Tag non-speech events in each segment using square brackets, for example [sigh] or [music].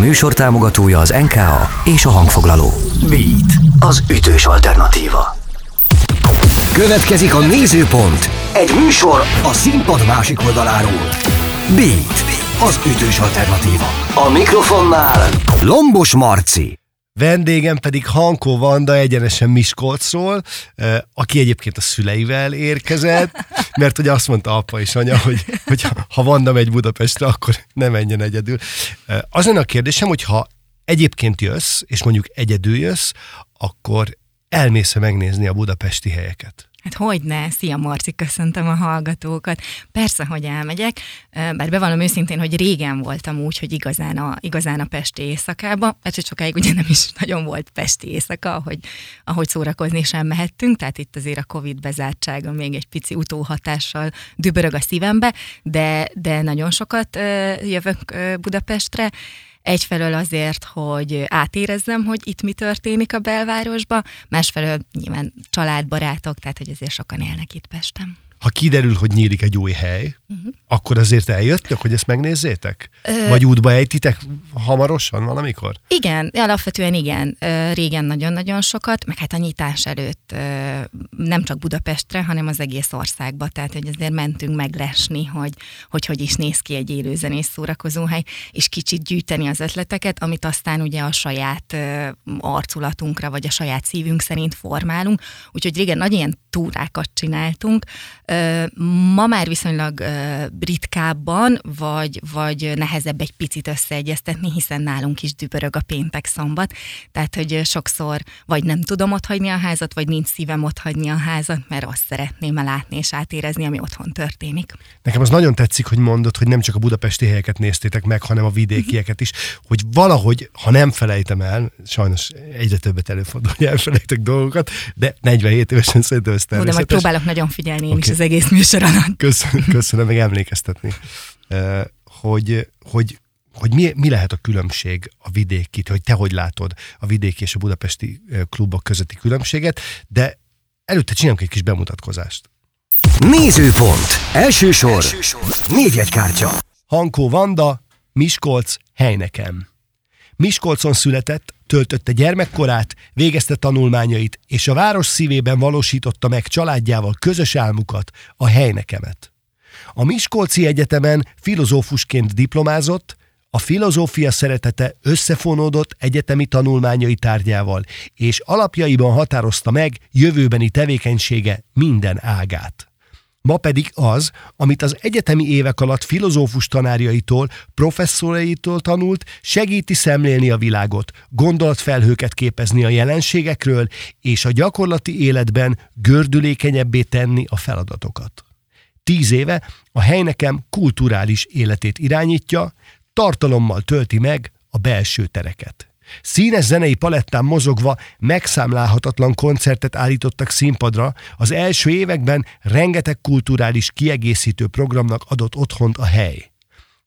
műsor támogatója az NKA és a hangfoglaló. Beat, az ütős alternatíva. Következik a Nézőpont, egy műsor a színpad másik oldaláról. Beat, az ütős alternatíva. A mikrofonnál Lombos Marci. Vendégem pedig Hankó Vanda egyenesen Miskolcról, aki egyébként a szüleivel érkezett, mert ugye azt mondta apa és anya, hogy, hogy ha Vanda megy Budapestre, akkor ne menjen egyedül. Az lenne a kérdésem, hogy ha egyébként jössz, és mondjuk egyedül jössz, akkor elmész megnézni a budapesti helyeket? Hát hogy ne, szia Marci, köszöntöm a hallgatókat. Persze, hogy elmegyek, bár bevallom őszintén, hogy régen voltam úgy, hogy igazán a, igazán a Pesti éjszakába, mert hogy sokáig ugye nem is nagyon volt Pesti éjszaka, ahogy, ahogy szórakozni sem mehettünk, tehát itt azért a Covid bezártsága még egy pici utóhatással dübörög a szívembe, de, de nagyon sokat jövök Budapestre, Egyfelől azért, hogy átérezzem, hogy itt mi történik a belvárosba, másfelől nyilván családbarátok, tehát hogy azért sokan élnek itt Pesten ha kiderül, hogy nyílik egy új hely, uh-huh. akkor azért eljöttök, hogy ezt megnézzétek? Ö... Vagy útba ejtitek hamarosan valamikor? Igen, alapvetően igen. Régen nagyon-nagyon sokat, meg hát a nyitás előtt nem csak Budapestre, hanem az egész országba, tehát hogy azért mentünk meglesni, hogy hogy, hogy is néz ki egy élőzenés szórakozóhely, és kicsit gyűjteni az ötleteket, amit aztán ugye a saját arculatunkra, vagy a saját szívünk szerint formálunk. Úgyhogy régen nagy ilyen túrákat csináltunk, Ma már viszonylag ritkábban, vagy, vagy nehezebb egy picit összeegyeztetni, hiszen nálunk is dübörög a péntek szombat, tehát hogy sokszor vagy nem tudom otthagyni a házat, vagy nincs szívem otthagyni a házat, mert azt szeretném látni és átérezni, ami otthon történik. Nekem az nagyon tetszik, hogy mondod, hogy nem csak a budapesti helyeket néztétek meg, hanem a vidékieket is, hogy valahogy, ha nem felejtem el, sajnos egyre többet előfordul, hogy elfelejtek dolgokat, de 47 évesen szerintem ez természetes. De majd próbálok nagyon figyelni én okay. is az egész műsor alatt. Köszönöm, [laughs] köszönöm meg emlékeztetni. Hogy, hogy, hogy mi, mi lehet a különbség a vidéki, hogy te hogy látod a vidéki és a budapesti klubok közötti különbséget, de előtte csinálunk egy kis bemutatkozást. Nézőpont. Első sor. Első sor. Négyegykártya. Hankó Vanda, Miskolc, Helynekem. Miskolcon született, töltötte gyermekkorát, végezte tanulmányait, és a város szívében valósította meg családjával közös álmukat, a helynekemet. A Miskolci Egyetemen filozófusként diplomázott, a filozófia szeretete összefonódott egyetemi tanulmányai tárgyával, és alapjaiban határozta meg jövőbeni tevékenysége minden ágát. Ma pedig az, amit az egyetemi évek alatt filozófus tanárjaitól, professzoraitól tanult, segíti szemlélni a világot, gondolatfelhőket képezni a jelenségekről, és a gyakorlati életben gördülékenyebbé tenni a feladatokat. Tíz éve a helynekem kulturális életét irányítja, tartalommal tölti meg a belső tereket. Színes zenei palettán mozogva megszámlálhatatlan koncertet állítottak színpadra, az első években rengeteg kulturális kiegészítő programnak adott otthont a hely.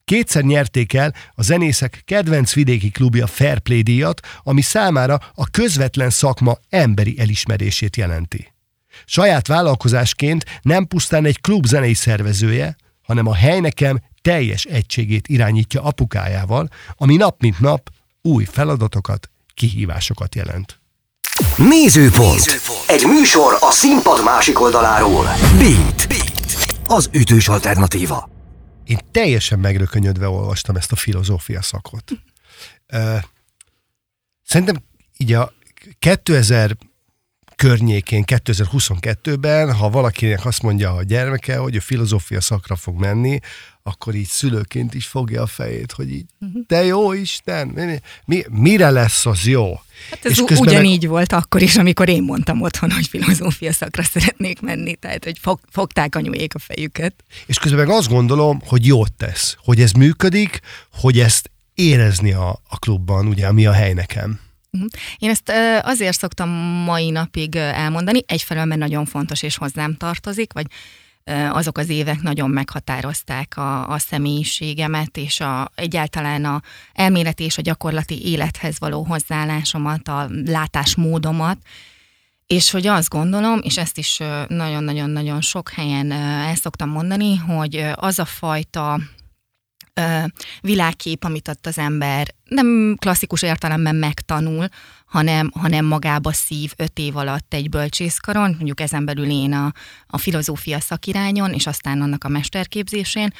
Kétszer nyerték el a zenészek kedvenc vidéki klubja Fairplay díjat, ami számára a közvetlen szakma emberi elismerését jelenti. Saját vállalkozásként nem pusztán egy klub zenei szervezője, hanem a helynekem teljes egységét irányítja apukájával, ami nap mint nap új feladatokat, kihívásokat jelent. Nézőpont. Nézőpont. Egy műsor a színpad másik oldaláról. Beat. Beat. Az ütős alternatíva. Én teljesen megrökönyödve olvastam ezt a filozófia szakot. Szerintem így a 2000 környékén, 2022-ben, ha valakinek azt mondja a gyermeke, hogy a filozófia szakra fog menni, akkor így szülőként is fogja a fejét, hogy így, de mhm. jó Isten, mi, mi, mire lesz az jó? Hát ez és ugyanígy meg... volt akkor is, amikor én mondtam otthon, hogy filozófia szakra szeretnék menni, tehát hogy fog, fogták anyuék a fejüket. És közben meg azt gondolom, hogy jót tesz, hogy ez működik, hogy ezt érezni a, a klubban, ugye, ami a hely nekem. Mhm. Én ezt azért szoktam mai napig elmondani, egyfelől, mert nagyon fontos és hozzám tartozik, vagy azok az évek nagyon meghatározták a, a személyiségemet, és a, egyáltalán a elméleti és a gyakorlati élethez való hozzáállásomat, a látásmódomat, és hogy azt gondolom, és ezt is nagyon-nagyon-nagyon sok helyen el szoktam mondani, hogy az a fajta világkép, amit ott az ember nem klasszikus értelemben megtanul, hanem, hanem magába szív öt év alatt egy bölcsészkaron, mondjuk ezen belül én a, a filozófia szakirányon, és aztán annak a mesterképzésén,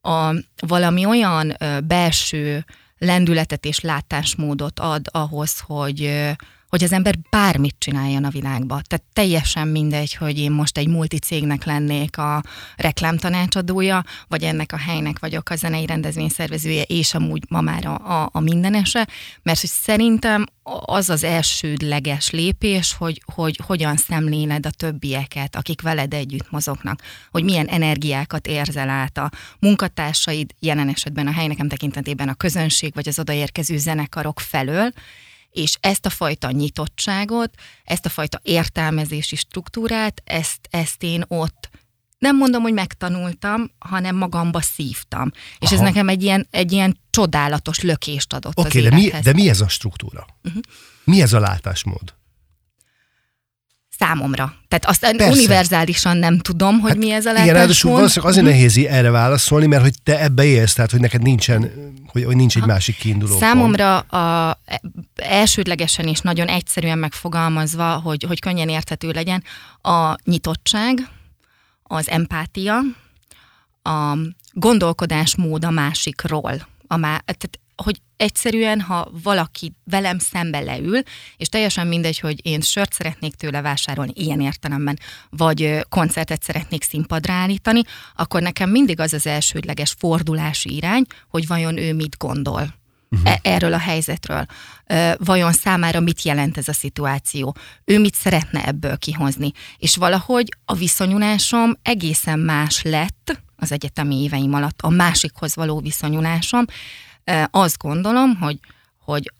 a, valami olyan ö, belső lendületet és látásmódot ad ahhoz, hogy, hogy az ember bármit csináljon a világba. Tehát teljesen mindegy, hogy én most egy multicégnek lennék a reklámtanácsadója, vagy ennek a helynek vagyok a zenei rendezvényszervezője, és amúgy ma már a, a, a mindenese, mert hogy szerintem az az elsődleges lépés, hogy, hogy hogyan szemléled a többieket, akik veled együtt mozognak, hogy milyen energiákat érzel át a munkatársaid, jelen esetben a helynekem tekintetében a közönség, vagy az odaérkező zenekarok felől, és ezt a fajta nyitottságot, ezt a fajta értelmezési struktúrát, ezt, ezt én ott nem mondom, hogy megtanultam, hanem magamba szívtam. És Aha. ez nekem egy ilyen, egy ilyen csodálatos lökést adott okay, az de mi, de mi ez a struktúra? Uh-huh. Mi ez a látásmód? Számomra. Tehát azt Persze. univerzálisan nem tudom, hogy hát mi ez a látásmód. Igen, ráadásul valószínűleg azért uh-huh. nehéz erre válaszolni, mert hogy te ebbe élsz, tehát hogy neked nincsen, hogy, hogy nincs egy ha. másik kiinduló Számomra a, elsődlegesen és nagyon egyszerűen megfogalmazva, hogy, hogy könnyen érthető legyen, a nyitottság, az empátia, a gondolkodásmód a másikról. A má, tehát hogy egyszerűen, ha valaki velem szembe leül, és teljesen mindegy, hogy én sört szeretnék tőle vásárolni ilyen értelemben, vagy koncertet szeretnék színpadra állítani, akkor nekem mindig az az elsődleges fordulási irány, hogy vajon ő mit gondol. Uh-huh. erről a helyzetről. Vajon számára mit jelent ez a szituáció? Ő mit szeretne ebből kihozni? És valahogy a viszonyulásom egészen más lett az egyetemi éveim alatt, a másikhoz való viszonyulásom, azt gondolom, hogy, hogy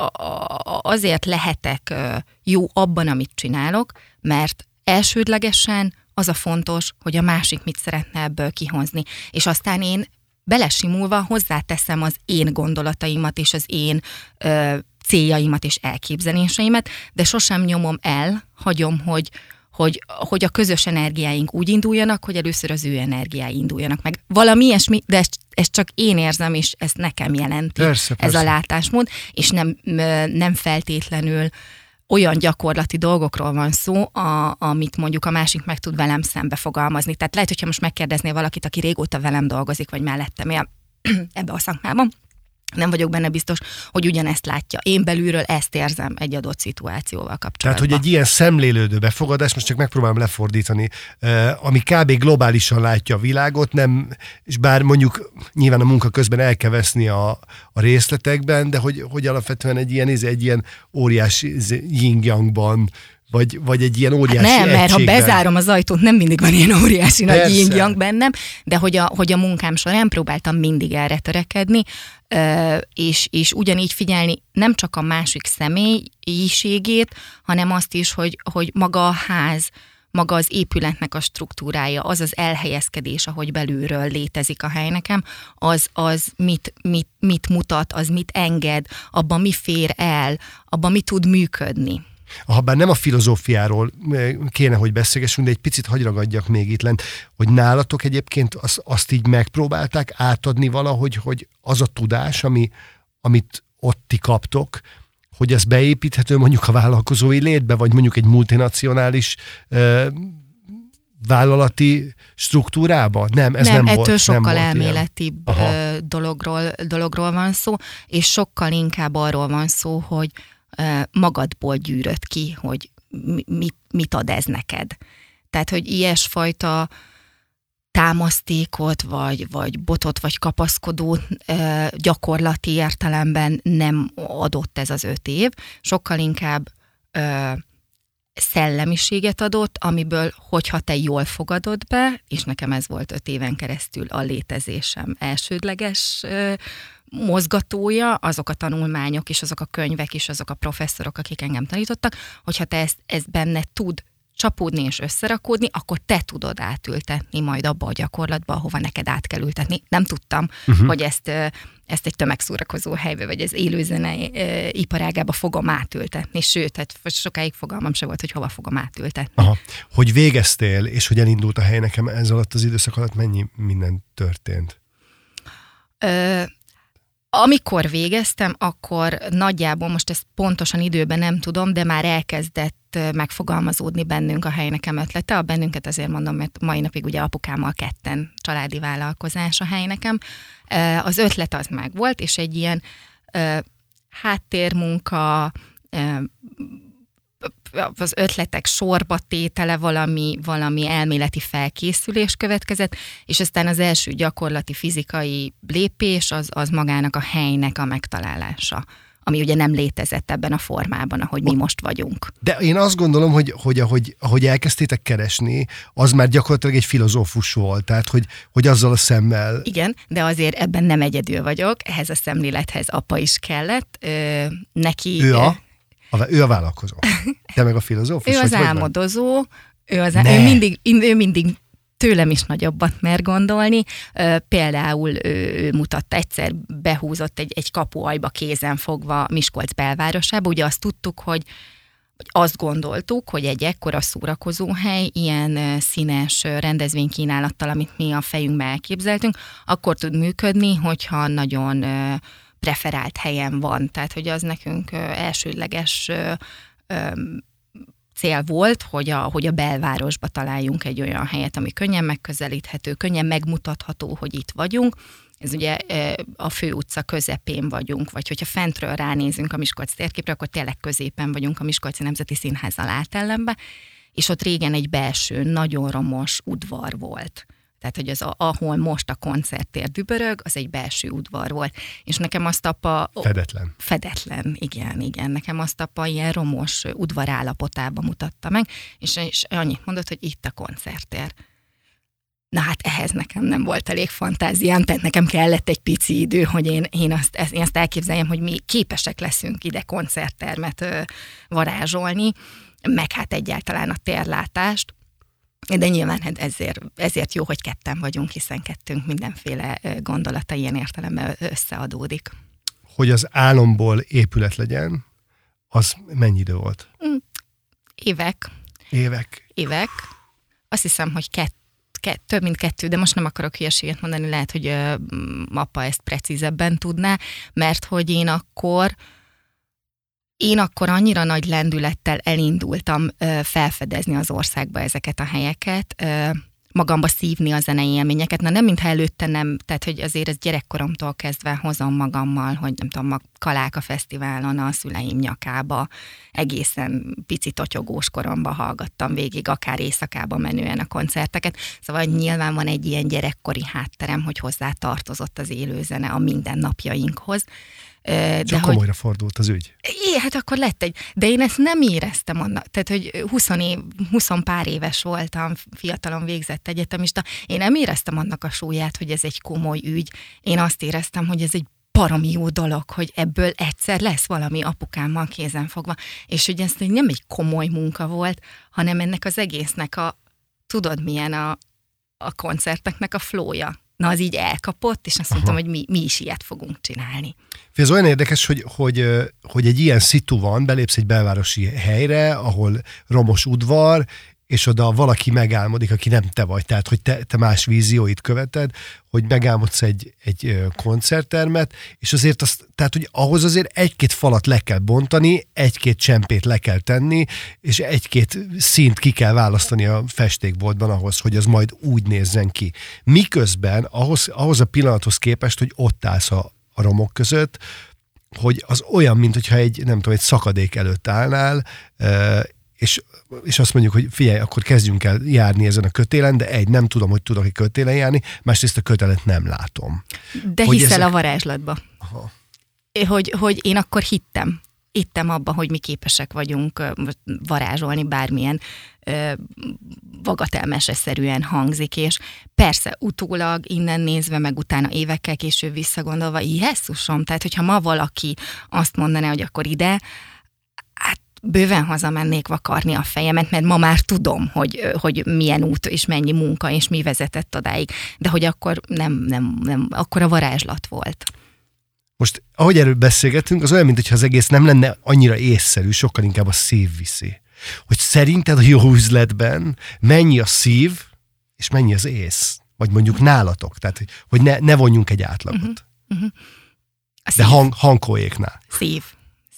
azért lehetek jó abban, amit csinálok, mert elsődlegesen az a fontos, hogy a másik mit szeretne ebből kihozni. És aztán én belesimulva hozzáteszem az én gondolataimat és az én céljaimat és elképzeléseimet, de sosem nyomom el, hagyom, hogy, hogy, hogy a közös energiáink úgy induljanak, hogy először az ő energiái induljanak meg. Valami ilyesmi, de ezt, ezt csak én érzem, és ezt nekem jelenti persze, ez persze. a látásmód, és nem, nem feltétlenül olyan gyakorlati dolgokról van szó, a, amit mondjuk a másik meg tud velem szembe fogalmazni. Tehát lehet, hogyha most megkérdeznél valakit, aki régóta velem dolgozik, vagy mellettem él [clears throat] ebbe a szakmában, nem vagyok benne biztos, hogy ugyanezt látja. Én belülről ezt érzem egy adott szituációval kapcsolatban. Tehát, hogy egy ilyen szemlélődő befogadás, most csak megpróbálom lefordítani, ami kb. globálisan látja a világot, nem, és bár mondjuk nyilván a munka közben el kell veszni a, a részletekben, de hogy, hogy alapvetően egy ilyen, egy ilyen óriási yin vagy, vagy egy ilyen óriási hát Nem, mert ha bezárom az ajtót, nem mindig van ilyen óriási Persze. nagy yin bennem, de hogy a, hogy a munkám során próbáltam mindig erre törekedni, és, és ugyanígy figyelni nem csak a másik személyiségét, hanem azt is, hogy, hogy maga a ház, maga az épületnek a struktúrája, az az elhelyezkedés, ahogy belülről létezik a hely nekem, az, az mit, mit, mit mutat, az mit enged, abban mi fér el, abban mi tud működni. Ha bár nem a filozófiáról eh, kéne, hogy beszélgessünk, de egy picit hagyragadjak még itt lent, hogy nálatok egyébként azt, azt így megpróbálták átadni valahogy, hogy az a tudás, ami, amit ott ti kaptok, hogy ez beépíthető mondjuk a vállalkozói létbe, vagy mondjuk egy multinacionális ö, vállalati struktúrába? Nem, ez nem, nem ettől volt. sokkal nem elméletibb dologról, dologról van szó, és sokkal inkább arról van szó, hogy magadból gyűrött ki, hogy mit, mit ad ez neked. Tehát, hogy ilyesfajta támasztékot, vagy, vagy botot, vagy kapaszkodó gyakorlati értelemben nem adott ez az öt év, sokkal inkább szellemiséget adott, amiből, hogyha te jól fogadod be, és nekem ez volt öt éven keresztül a létezésem elsődleges mozgatója, azok a tanulmányok és azok a könyvek és azok a professzorok, akik engem tanítottak, hogyha te ezt, ezt benne tud csapódni és összerakódni, akkor te tudod átültetni majd abba a gyakorlatba, ahova neked át kell ültetni. Nem tudtam, uh-huh. hogy ezt, ezt egy tömegszórakozó helybe, vagy az élőzene iparágába fogom átültetni, sőt, tehát sokáig fogalmam se volt, hogy hova fogom átültetni. Aha. Hogy végeztél, és hogy elindult a hely nekem ez alatt az időszak alatt, mennyi minden történt? Ö, amikor végeztem, akkor nagyjából, most ezt pontosan időben nem tudom, de már elkezdett megfogalmazódni bennünk a helynekem ötlete. A bennünket azért mondom, mert mai napig ugye apukámmal ketten családi vállalkozás a helynekem. Az ötlet az meg volt, és egy ilyen háttérmunka, az ötletek sorba tétele, valami, valami elméleti felkészülés következett, és aztán az első gyakorlati fizikai lépés az, az magának a helynek a megtalálása ami ugye nem létezett ebben a formában, ahogy mi most vagyunk. De én azt gondolom, hogy, hogy ahogy, ahogy elkezdtétek keresni, az már gyakorlatilag egy filozófus volt, tehát hogy, hogy azzal a szemmel... Igen, de azért ebben nem egyedül vagyok, ehhez a szemlélethez apa is kellett. Ö, neki... Ő a? A, ő a vállalkozó. [laughs] Te meg a filozófus? ő az álmodozó, ő, az, ő, mindig, ő mindig tőlem is nagyobbat mer gondolni. Például ő mutatta egyszer, behúzott egy, egy kapuajba kézen fogva Miskolc belvárosába. Ugye azt tudtuk, hogy azt gondoltuk, hogy egy ekkora szórakozóhely, ilyen színes rendezvénykínálattal, amit mi a fejünkbe elképzeltünk, akkor tud működni, hogyha nagyon preferált helyen van. Tehát, hogy az nekünk elsődleges cél volt, hogy a, hogy a belvárosba találjunk egy olyan helyet, ami könnyen megközelíthető, könnyen megmutatható, hogy itt vagyunk. Ez ugye a főutca közepén vagyunk, vagy hogyha fentről ránézünk a Miskolc térképre, akkor tényleg középen vagyunk a Miskolci Nemzeti Színház alátellembe, és ott régen egy belső, nagyon romos udvar volt tehát hogy az, a, ahol most a koncerttér dübörög, az egy belső udvar volt. És nekem azt apa... Fedetlen. Fedetlen, igen, igen. Nekem azt apa ilyen romos udvar állapotában mutatta meg, és, és annyit mondott, hogy itt a koncerttér. Na hát ehhez nekem nem volt elég fantáziám, tehát nekem kellett egy pici idő, hogy én, én, azt, én azt elképzeljem, hogy mi képesek leszünk ide koncerttermet ö, varázsolni, meg hát egyáltalán a térlátást. De nyilván hát ezért, ezért jó, hogy ketten vagyunk, hiszen kettőnk mindenféle gondolata ilyen értelemben összeadódik. Hogy az álomból épület legyen, az mennyi idő volt? Mm, évek. Évek. Évek. Azt hiszem, hogy kett, kett, több mint kettő, de most nem akarok hülyeséget mondani, lehet, hogy ö, apa ezt precízebben tudná, mert hogy én akkor én akkor annyira nagy lendülettel elindultam ö, felfedezni az országba ezeket a helyeket, ö, magamba szívni a zenei élményeket. Na nem, mintha előtte nem, tehát hogy azért ez gyerekkoromtól kezdve hozom magammal, hogy nem tudom, a Kaláka Fesztiválon a szüleim nyakába egészen pici totyogós koromban hallgattam végig, akár éjszakába menően a koncerteket. Szóval nyilván van egy ilyen gyerekkori hátterem, hogy hozzá tartozott az élőzene a mindennapjainkhoz. De Csak hogy, komolyra fordult az ügy. É, hát akkor lett egy, de én ezt nem éreztem annak, tehát hogy 20, év, 20 pár éves voltam, fiatalon végzett egyetemista, én nem éreztem annak a súlyát, hogy ez egy komoly ügy, én azt éreztem, hogy ez egy baromi jó dolog, hogy ebből egyszer lesz valami apukámmal kézen fogva, és hogy ez nem egy komoly munka volt, hanem ennek az egésznek a, tudod milyen a, a koncerteknek a flója, na az így elkapott, és azt Aha. mondtam, hogy mi, mi is ilyet fogunk csinálni. Ez olyan érdekes, hogy, hogy, hogy egy ilyen szitu van, belépsz egy belvárosi helyre, ahol romos udvar, és oda valaki megálmodik, aki nem te vagy, tehát hogy te, te más vízióit követed, hogy megálmodsz egy, egy koncerttermet, és azért azt, tehát hogy ahhoz azért egy-két falat le kell bontani, egy-két csempét le kell tenni, és egy-két szint ki kell választani a festékboltban ahhoz, hogy az majd úgy nézzen ki. Miközben ahhoz, ahhoz a pillanathoz képest, hogy ott állsz a, a romok között, hogy az olyan, mint hogyha egy, nem tudom, egy szakadék előtt állnál, és, és azt mondjuk, hogy figyelj, akkor kezdjünk el járni ezen a kötélen, de egy, nem tudom, hogy tudok-e kötélen járni, másrészt a kötelet nem látom. De hogy hiszel ezek... a varázslatba. Aha. Hogy, hogy én akkor hittem. Hittem abba, hogy mi képesek vagyunk varázsolni bármilyen vagatelmeseszerűen hangzik, és persze utólag innen nézve, meg utána évekkel később visszagondolva, jesszusom, tehát hogyha ma valaki azt mondaná, hogy akkor ide, bőven hazamennék vakarni a fejemet, mert ma már tudom, hogy, hogy milyen út és mennyi munka és mi vezetett odáig, de hogy akkor nem, nem, nem akkor a varázslat volt. Most, ahogy erről beszélgetünk, az olyan, mintha az egész nem lenne annyira észszerű, sokkal inkább a szív viszi. Hogy szerinted a jó üzletben mennyi a szív, és mennyi az ész? Vagy mondjuk nálatok, tehát hogy ne, ne vonjunk egy átlagot. Uh-huh. Uh-huh. De hang, hangkóéknál. Szív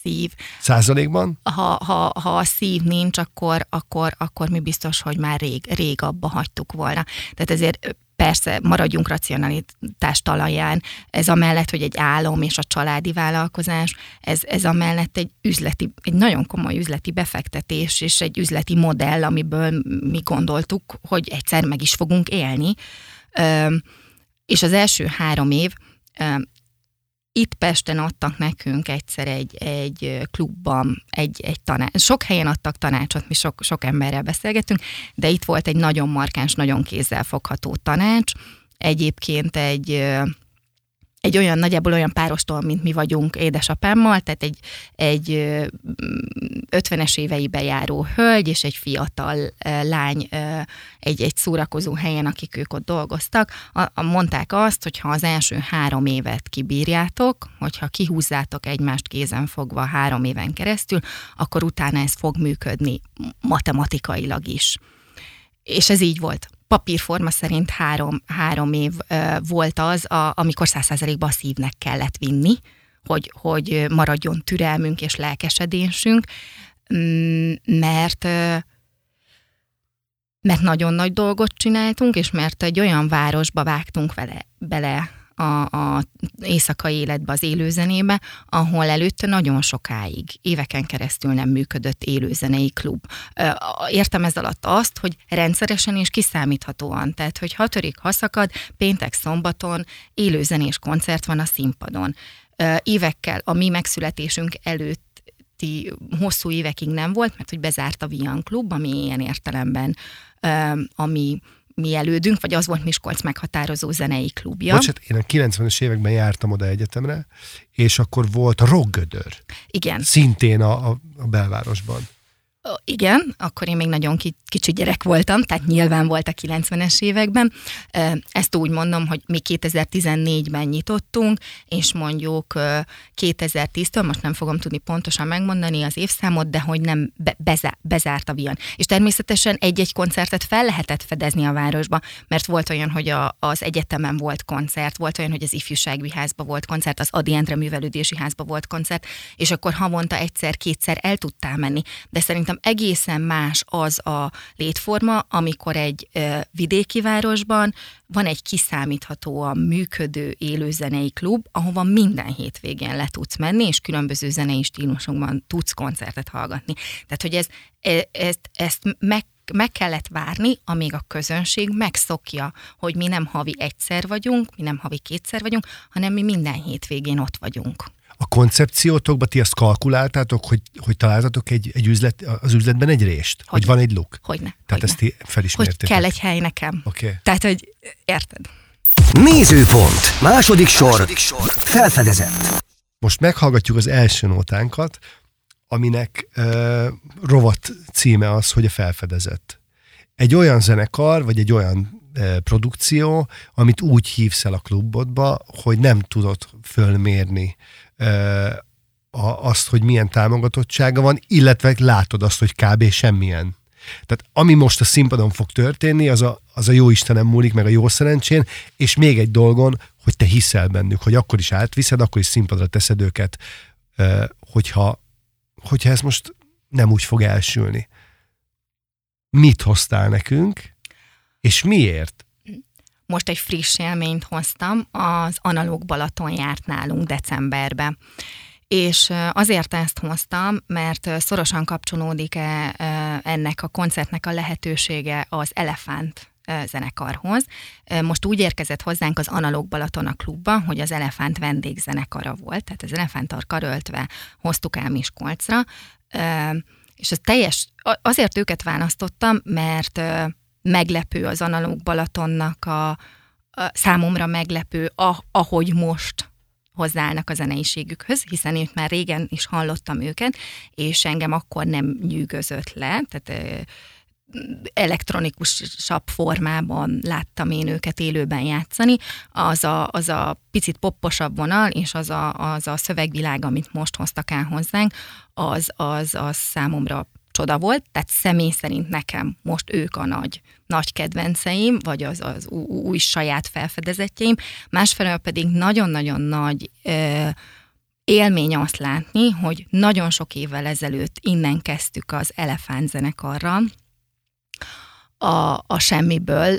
szív. Százalékban? Ha, ha, ha a szív nincs, akkor, akkor, akkor mi biztos, hogy már rég, rég abba hagytuk volna. Tehát ezért persze maradjunk racionalitás talaján. Ez a mellett, hogy egy álom és a családi vállalkozás, ez, ez a mellett egy üzleti, egy nagyon komoly üzleti befektetés és egy üzleti modell, amiből mi gondoltuk, hogy egyszer meg is fogunk élni. És az első három év itt Pesten adtak nekünk egyszer egy, egy klubban, egy, egy tanács. Sok helyen adtak tanácsot, mi sok, sok emberrel beszélgettünk, de itt volt egy nagyon markáns, nagyon kézzelfogható tanács. Egyébként egy egy olyan, nagyjából olyan párostól, mint mi vagyunk édesapámmal, tehát egy, egy 50-es éveibe járó hölgy és egy fiatal lány egy, egy szórakozó helyen, akik ők ott dolgoztak, a, a, mondták azt, hogy ha az első három évet kibírjátok, hogyha kihúzzátok egymást kézen fogva három éven keresztül, akkor utána ez fog működni matematikailag is. És ez így volt papírforma szerint három, három év volt az, a, amikor százszerzelékban a szívnek kellett vinni, hogy, hogy maradjon türelmünk és lelkesedésünk, mm, mert mert nagyon nagy dolgot csináltunk, és mert egy olyan városba vágtunk vele, bele a, a éjszakai életbe, az élőzenébe, ahol előtte nagyon sokáig, éveken keresztül nem működött élőzenei klub. Értem ez alatt azt, hogy rendszeresen és kiszámíthatóan, tehát hogy ha törik, ha szakad, péntek, szombaton élőzenés koncert van a színpadon. Évekkel a mi megszületésünk előtt hosszú évekig nem volt, mert hogy bezárt a Vian Klub, ami ilyen értelemben, ami mi elődünk, vagy az volt Miskolc meghatározó zenei klubja. Bocsát, én a 90-es években jártam oda egyetemre, és akkor volt a rockgödör. Igen. Szintén a, a, a belvárosban. Igen, akkor én még nagyon kicsi gyerek voltam, tehát nyilván volt a 90-es években. Ezt úgy mondom, hogy mi 2014-ben nyitottunk, és mondjuk 2010-től, most nem fogom tudni pontosan megmondani az évszámot, de hogy nem be, bezá, bezárt a Vian. És természetesen egy-egy koncertet fel lehetett fedezni a városba, mert volt olyan, hogy a, az egyetemen volt koncert, volt olyan, hogy az ifjúsági házba volt koncert, az Adi Endre művelődési házba volt koncert, és akkor havonta egyszer-kétszer el tudtál menni. De szerintem egészen más az a létforma, amikor egy vidéki városban van egy kiszámíthatóan működő élőzenei klub, ahova minden hétvégén le tudsz menni, és különböző zenei stílusokban tudsz koncertet hallgatni. Tehát, hogy ez, e, ezt, ezt meg meg kellett várni, amíg a közönség megszokja, hogy mi nem havi egyszer vagyunk, mi nem havi kétszer vagyunk, hanem mi minden hétvégén ott vagyunk a koncepciótokba ti azt kalkuláltátok, hogy, hogy találtatok egy, egy üzlet, az üzletben egy rést? Hogy, hogy van egy luk? Hogyne. Tehát hogyne. ezt ti felismertétek? Hogy kell egy hely nekem. Oké. Okay. Tehát, hogy érted. Nézőpont. Második sor. Második sor. Felfedezett. Most meghallgatjuk az első nótánkat, aminek uh, rovat címe az, hogy a felfedezett. Egy olyan zenekar, vagy egy olyan uh, produkció, amit úgy hívsz el a klubodba, hogy nem tudod fölmérni azt, hogy milyen támogatottsága van, illetve látod azt, hogy kb. semmilyen. Tehát ami most a színpadon fog történni, az a, az a jó Istenem múlik, meg a jó szerencsén, és még egy dolgon, hogy te hiszel bennük, hogy akkor is átviszed, akkor is színpadra teszed őket, hogyha, hogyha ez most nem úgy fog elsülni. Mit hoztál nekünk, és miért? Most egy friss élményt hoztam, az Analóg Balaton járt nálunk decemberbe. És azért ezt hoztam, mert szorosan kapcsolódik -e ennek a koncertnek a lehetősége az Elefánt zenekarhoz. Most úgy érkezett hozzánk az Analóg Balaton a klubba, hogy az Elefánt vendégzenekara volt, tehát az Elefántar karöltve hoztuk el Miskolcra, és az teljes, azért őket választottam, mert meglepő az analóg Balatonnak a, a számomra meglepő, a, ahogy most hozzáállnak a zeneiségükhöz, hiszen én már régen is hallottam őket, és engem akkor nem nyűgözött le, tehát elektronikusabb formában láttam én őket élőben játszani, az a, az a picit popposabb vonal, és az a, az a szövegvilág, amit most hoztak el hozzánk, az, az, az számomra csoda volt, tehát személy szerint nekem most ők a nagy, nagy kedvenceim, vagy az, az új, saját felfedezetjeim, másfelől pedig nagyon-nagyon nagy ö, élmény azt látni, hogy nagyon sok évvel ezelőtt innen kezdtük az Elefánt zenekarra, a, a semmiből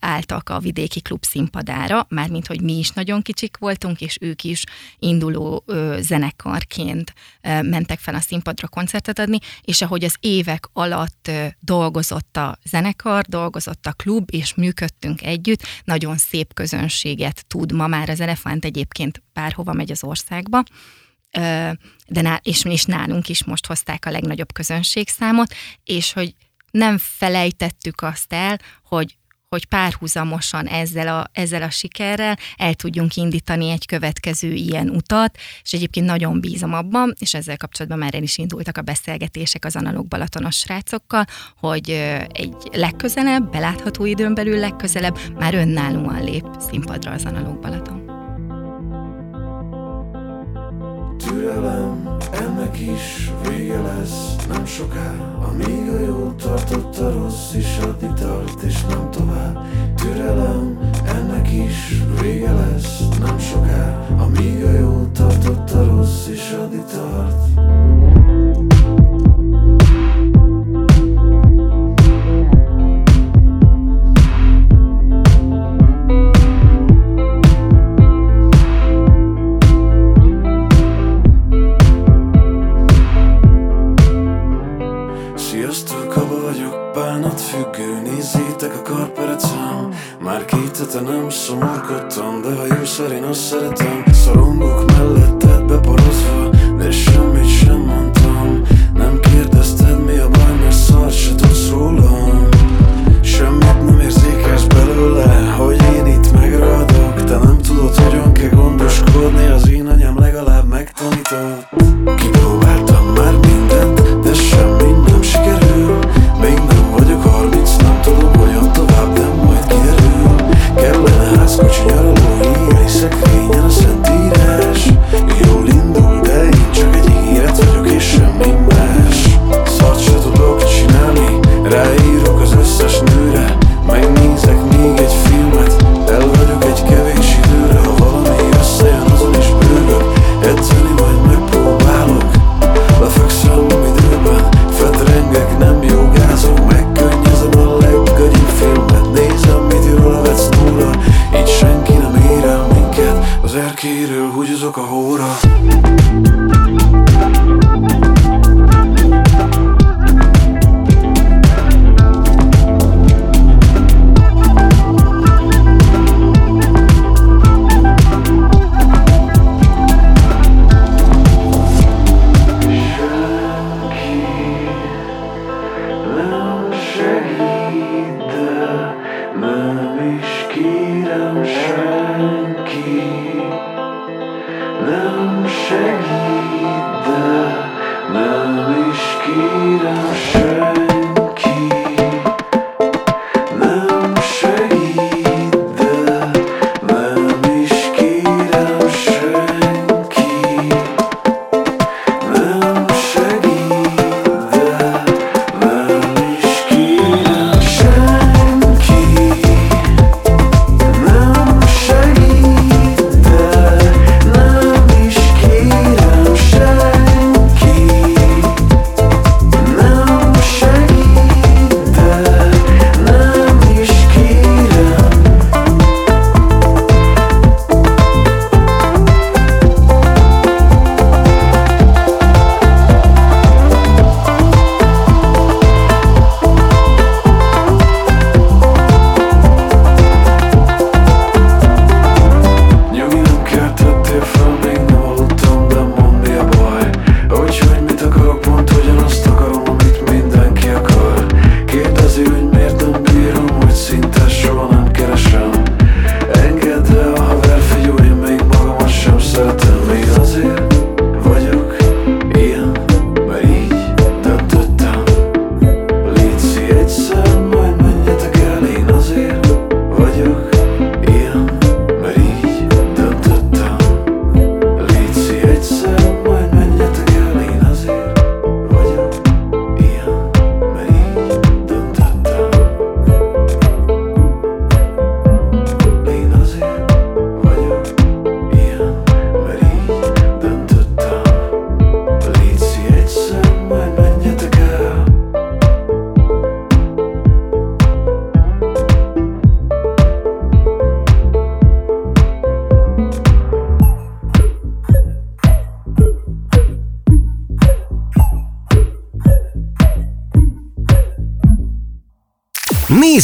álltak a vidéki klub színpadára, mármint, hogy mi is nagyon kicsik voltunk, és ők is induló ö, zenekarként ö, mentek fel a színpadra koncertet adni, és ahogy az évek alatt ö, dolgozott a zenekar, dolgozott a klub, és működtünk együtt, nagyon szép közönséget tud ma már az Elefánt egyébként bárhova megy az országba, de ná, és, és nálunk is most hozták a legnagyobb közönségszámot, és hogy nem felejtettük azt el, hogy hogy párhuzamosan ezzel a, ezzel a sikerrel el tudjunk indítani egy következő ilyen utat, és egyébként nagyon bízom abban, és ezzel kapcsolatban már el is indultak a beszélgetések az analóg balatonos srácokkal, hogy egy legközelebb, belátható időn belül legközelebb már önállóan lép színpadra az analóg Balaton. Türelem, ennek is vége lesz. Nem soká Amíg a jó tartott a rossz is addig tart és nem tovább. Türelem, ennek is vége lesz. Nem soká Amíg a jó tartott a rossz is addig tart te nem szomorkodtam De ha jó szerint azt szeretem. Szorongok melletted beporozva De semmit sem mondtam. Nem kérdezted mi a baj Mert szart se tudsz rólam. Semmit nem érzékelsz belőle Hogy én itt megragadok Te nem tudod hogyan kell gondoskodni Az én anyám legalább megtanított. Kipróbáltam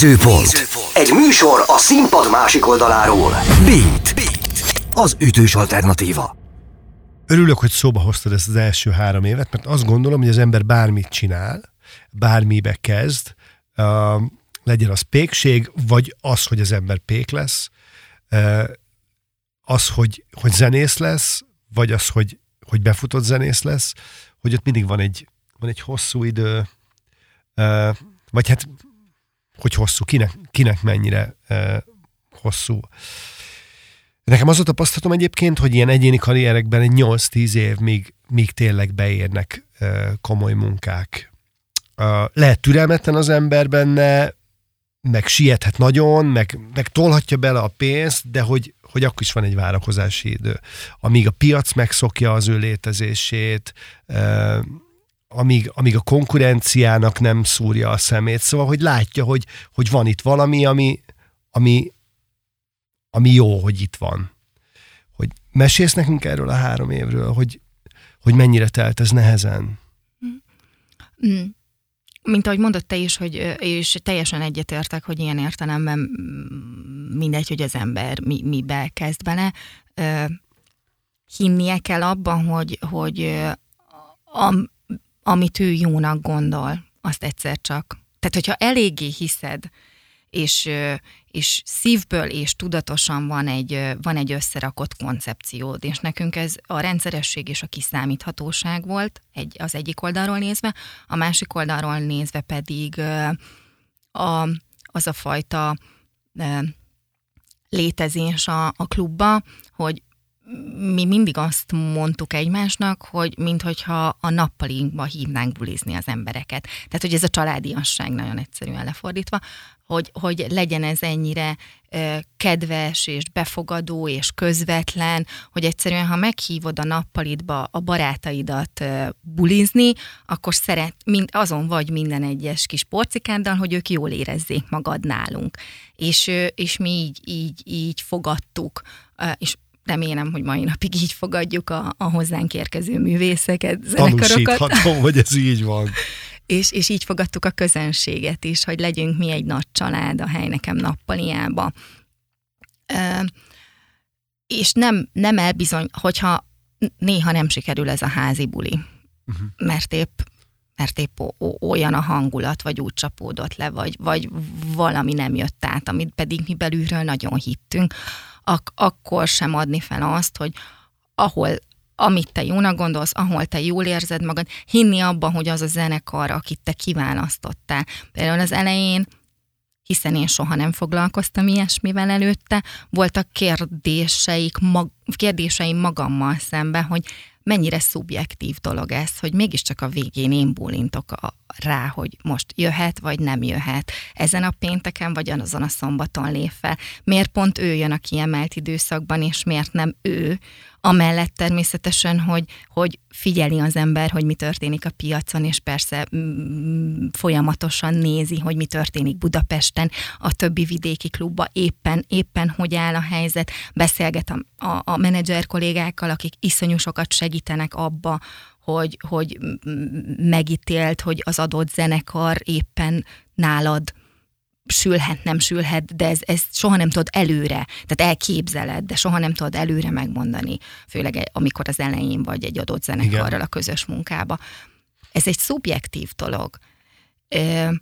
Nézőpont. Egy műsor a színpad másik oldaláról. Beat. Beat. Az ütős alternatíva. Örülök, hogy szóba hoztad ezt az első három évet, mert azt gondolom, hogy az ember bármit csinál, bármibe kezd, uh, legyen az pékség, vagy az, hogy az ember pék lesz, uh, az, hogy, hogy zenész lesz, vagy az, hogy, hogy befutott zenész lesz, hogy ott mindig van egy, van egy hosszú idő, uh, vagy hát hogy hosszú, kinek, kinek mennyire uh, hosszú. Nekem az a tapasztalatom egyébként, hogy ilyen egyéni karrierekben egy 8-10 év, míg, míg tényleg beérnek uh, komoly munkák. Uh, lehet türelmetlen az ember benne, meg siethet nagyon, meg, meg tolhatja bele a pénzt, de hogy, hogy akkor is van egy várakozási idő. Amíg a piac megszokja az ő létezését, uh, amíg, amíg a konkurenciának nem szúrja a szemét. Szóval, hogy látja, hogy, hogy van itt valami, ami, ami, ami jó, hogy itt van. Hogy mesélsz nekünk erről a három évről, hogy, hogy mennyire telt ez nehezen? Mm. Mint ahogy mondott te is, hogy, és teljesen egyetértek, hogy ilyen értelemben mindegy, hogy az ember mi, mibe kezd bele. Hinnie kell abban, hogy, hogy a, amit ő jónak gondol, azt egyszer csak. Tehát, hogyha eléggé hiszed, és, és szívből és tudatosan van egy, van egy összerakott koncepciód, és nekünk ez a rendszeresség és a kiszámíthatóság volt egy, az egyik oldalról nézve, a másik oldalról nézve pedig a, az a fajta létezés a, a klubba, hogy mi mindig azt mondtuk egymásnak, hogy minthogyha a nappalinkba hívnánk bulizni az embereket. Tehát, hogy ez a családiasság nagyon egyszerűen lefordítva, hogy, hogy legyen ez ennyire ö, kedves és befogadó és közvetlen, hogy egyszerűen, ha meghívod a nappalitba a barátaidat ö, bulizni, akkor szeret, mind, azon vagy minden egyes kis porcikáddal, hogy ők jól érezzék magad nálunk. És, ö, és mi így, így, így fogadtuk, ö, és remélem, hogy mai napig így fogadjuk a, a hozzánk érkező művészeket, zenekarokat. hogy ez így van. [laughs] és, és így fogadtuk a közönséget is, hogy legyünk mi egy nagy család a hely nekem nappaliába. E, és nem, nem elbizony, hogyha néha nem sikerül ez a házi buli, uh-huh. mert épp mert épp olyan a hangulat, vagy úgy csapódott le, vagy, vagy valami nem jött át, amit pedig mi belülről nagyon hittünk, ak- akkor sem adni fel azt, hogy ahol amit te jónak gondolsz, ahol te jól érzed magad, hinni abban, hogy az a zenekar, akit te kiválasztottál. Például az elején hiszen én soha nem foglalkoztam ilyesmivel előtte, voltak kérdéseik, mag, kérdéseim magammal szembe, hogy mennyire szubjektív dolog ez, hogy mégiscsak a végén én bólintok a, rá, hogy most jöhet, vagy nem jöhet. Ezen a pénteken, vagy azon a szombaton lép fel. Miért pont ő jön a kiemelt időszakban, és miért nem ő, Amellett természetesen, hogy, hogy figyeli az ember, hogy mi történik a piacon, és persze mm, folyamatosan nézi, hogy mi történik Budapesten, a többi vidéki klubba éppen, éppen hogy áll a helyzet, beszélget a, a, a menedzser kollégákkal, akik iszonyú sokat segítenek abba, hogy, hogy megítélt, hogy az adott zenekar éppen nálad sülhet, nem sülhet, de ez, soha nem tudod előre, tehát elképzeled, de soha nem tudod előre megmondani, főleg amikor az elején vagy egy adott zenekarral a közös munkába. Ez egy szubjektív dolog.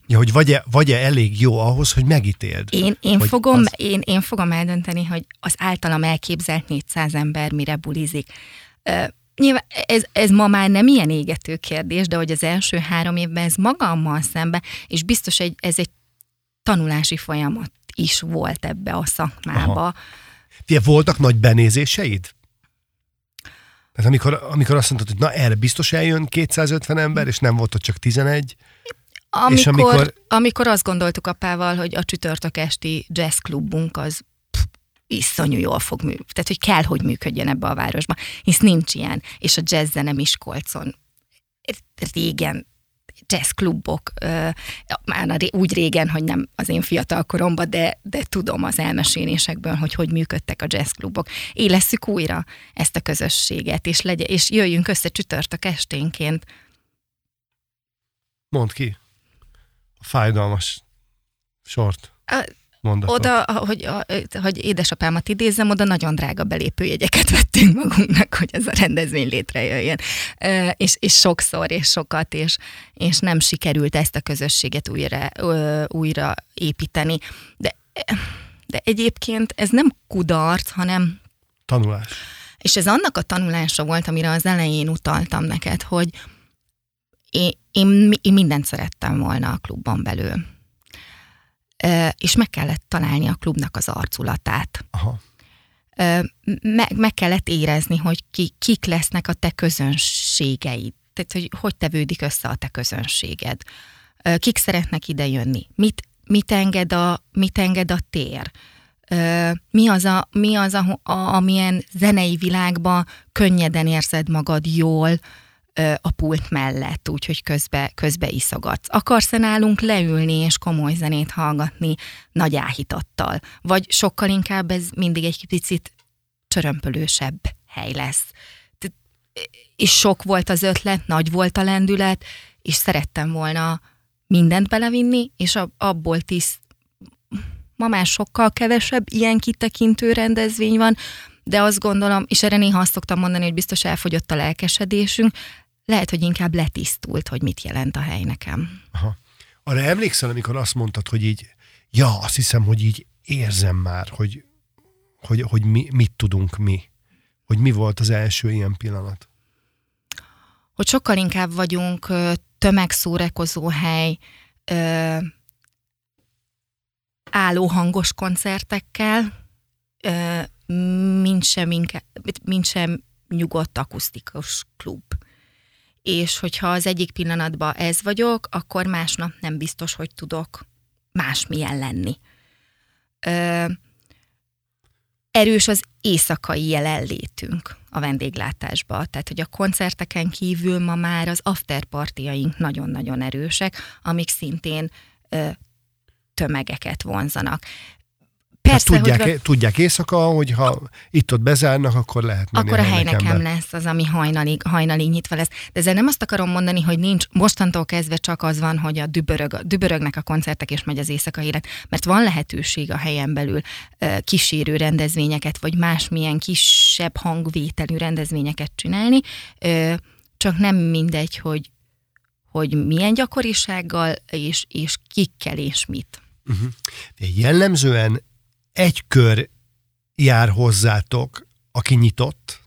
Ja, hogy vagy-e, vagy-e elég jó ahhoz, hogy megítéld? Én, én, fogom, az... én, én fogom eldönteni, hogy az általam elképzelt 400 ember mire bulizik. Nyilván ez, ez ma már nem ilyen égető kérdés, de hogy az első három évben ez magammal szembe, és biztos egy, ez egy tanulási folyamat is volt ebbe a szakmába. Fie, voltak nagy benézéseid? Tehát amikor, amikor azt mondtad, hogy na erre biztos eljön 250 ember, és nem volt ott csak 11, amikor, és amikor... amikor azt gondoltuk apával, hogy a csütörtök esti jazzklubunk az pff, iszonyú jól fog működni. Tehát, hogy kell, hogy működjön ebbe a városba. Hisz nincs ilyen. És a jazz zene Miskolcon régen jazzklubok, már úgy régen, hogy nem az én fiatal koromban, de, de tudom az elmesélésekből, hogy hogy működtek a jazzklubok. Élesszük újra ezt a közösséget, és, legyen, és jöjjünk össze csütörtök esténként. Mondd ki. A fájdalmas sort. A, mondatot. Oda, hogy, hogy édesapámat idézem, oda nagyon drága belépőjegyeket vettünk magunknak, hogy ez a rendezvény létrejöjjön. És, és sokszor, és sokat, és, és nem sikerült ezt a közösséget újra, újra építeni. De, de egyébként ez nem kudarc, hanem tanulás. És ez annak a tanulása volt, amire az elején utaltam neked, hogy én, én, én mindent szerettem volna a klubban belül és meg kellett találni a klubnak az arculatát. Aha. Meg, meg kellett érezni, hogy ki, kik lesznek a te közönségeid, tehát hogy hogy tevődik össze a te közönséged. Kik szeretnek ide jönni, mit, mit, enged, a, mit enged a tér, mi az, a, mi az a, a, amilyen zenei világban könnyeden érzed magad jól, a pult mellett, úgyhogy közbe, közbe iszogatsz. Akarsz-e nálunk leülni és komoly zenét hallgatni nagy áhítattal? Vagy sokkal inkább ez mindig egy picit csörömpölősebb hely lesz? És sok volt az ötlet, nagy volt a lendület, és szerettem volna mindent belevinni, és abból tiszt, ma már sokkal kevesebb ilyen kitekintő rendezvény van, de azt gondolom, és erre néha azt szoktam mondani, hogy biztos elfogyott a lelkesedésünk, lehet, hogy inkább letisztult, hogy mit jelent a hely nekem. Aha. Arra emlékszel, amikor azt mondtad, hogy így, ja, azt hiszem, hogy így érzem már, hogy, hogy, hogy mi, mit tudunk mi. Hogy mi volt az első ilyen pillanat? Hogy sokkal inkább vagyunk tömegszórakozó hely, álló hangos koncertekkel, mint sem, inkább, mint sem nyugodt akusztikus klub és hogyha az egyik pillanatban ez vagyok, akkor másnap nem biztos, hogy tudok másmilyen lenni. Ö, erős az éjszakai jelenlétünk a vendéglátásba, tehát hogy a koncerteken kívül ma már az afterpartiaink nagyon-nagyon erősek, amik szintén ö, tömegeket vonzanak. Persze, hát tudják, hogy... tudják éjszaka, hogy ha itt-ott bezárnak, akkor lehet Akkor a hely nekem lesz az, ami hajnalig, hajnalig nyitva lesz. De ezzel nem azt akarom mondani, hogy nincs, mostantól kezdve csak az van, hogy a dübörög, dübörögnek a koncertek, és megy az éjszaka élet. Mert van lehetőség a helyen belül kísérő rendezvényeket, vagy másmilyen kisebb hangvételű rendezvényeket csinálni, csak nem mindegy, hogy hogy milyen gyakorisággal, és, és kikkel, és mit. Uh-huh. De jellemzően egy kör jár hozzátok, aki nyitott,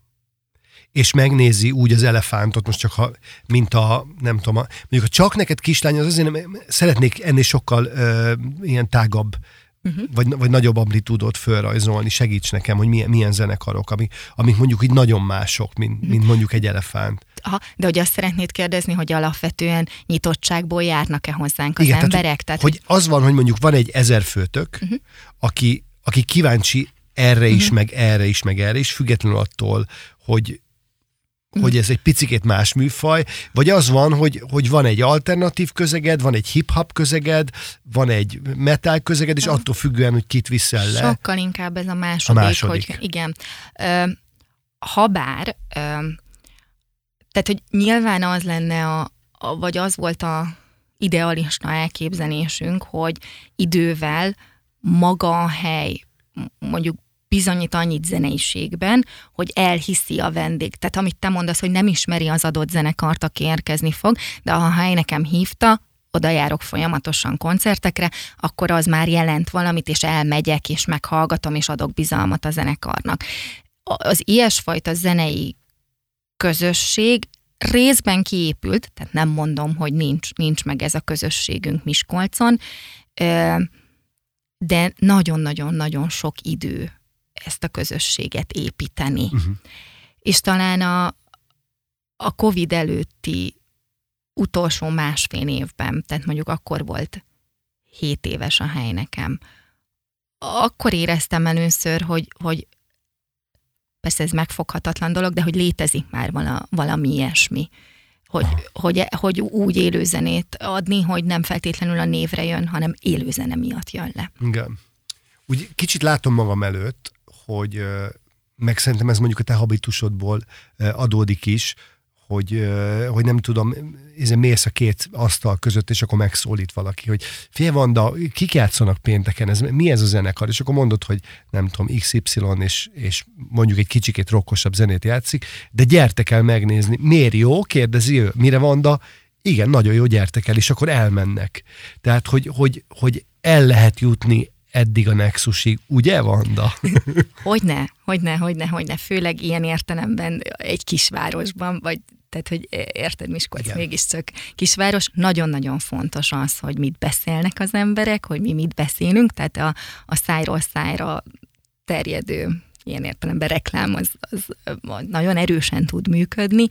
és megnézi úgy az elefántot, most csak ha, mint a, nem tudom, a, mondjuk a csak neked kislány, az azért nem, szeretnék ennél sokkal ö, ilyen tágabb, uh-huh. vagy, vagy nagyobb amplitúdot fölrajzolni, segíts nekem, hogy milyen, milyen zenekarok, amik, amik mondjuk így nagyon mások, mint, uh-huh. mint mondjuk egy elefánt. Aha, de hogy azt szeretnéd kérdezni, hogy alapvetően nyitottságból járnak-e hozzánk az Igen, emberek? Tehát, tehát, hogy, hogy az van, hogy mondjuk van egy ezer főtök, uh-huh. aki aki kíváncsi erre is, uh-huh. meg erre is, meg erre is, függetlenül attól, hogy hogy ez egy picikét más műfaj, vagy az van, hogy, hogy van egy alternatív közeged, van egy hip-hop közeged, van egy metal közeged, és attól függően, hogy kit viszel le. Sokkal inkább ez a második, a második. hogy igen. Ö, habár, ö, tehát, hogy nyilván az lenne a, a, vagy az volt a idealista elképzelésünk, hogy idővel maga a hely mondjuk bizonyít annyit zeneiségben, hogy elhiszi a vendég. Tehát amit te mondasz, hogy nem ismeri az adott zenekart, aki érkezni fog, de ha a hely nekem hívta, oda járok folyamatosan koncertekre, akkor az már jelent valamit, és elmegyek, és meghallgatom, és adok bizalmat a zenekarnak. Az ilyesfajta zenei közösség részben kiépült, tehát nem mondom, hogy nincs, nincs meg ez a közösségünk Miskolcon, de nagyon-nagyon-nagyon sok idő ezt a közösséget építeni. Uh-huh. És talán a, a COVID előtti utolsó másfél évben, tehát mondjuk akkor volt 7 éves a hely nekem, akkor éreztem először, hogy, hogy persze ez megfoghatatlan dolog, de hogy létezik már vala, valami ilyesmi hogy, hogy, hogy úgy élőzenét adni, hogy nem feltétlenül a névre jön, hanem élőzene miatt jön le. Igen. Úgy kicsit látom magam előtt, hogy meg szerintem ez mondjuk a te habitusodból adódik is, hogy, hogy nem tudom, izé mész a két asztal között, és akkor megszólít valaki, hogy fél Vanda, kik játszanak pénteken, ez, mi ez a zenekar? És akkor mondod, hogy nem tudom, XY, és, és mondjuk egy kicsikét rokkosabb zenét játszik, de gyertek el megnézni. Miért jó? Kérdezi ő. Mire Vanda? Igen, nagyon jó, gyertek el, és akkor elmennek. Tehát, hogy, hogy, hogy el lehet jutni eddig a Nexusig, ugye, Vanda? [laughs] Hogyne, hogyne, hogyne, hogyne, főleg ilyen értelemben egy kisvárosban, vagy tehát, hogy érted, Miskolc Igen. mégiscsak kisváros, nagyon-nagyon fontos az, hogy mit beszélnek az emberek, hogy mi mit beszélünk, tehát a, a szájról szájra terjedő ilyen értelemben reklám az, az nagyon erősen tud működni.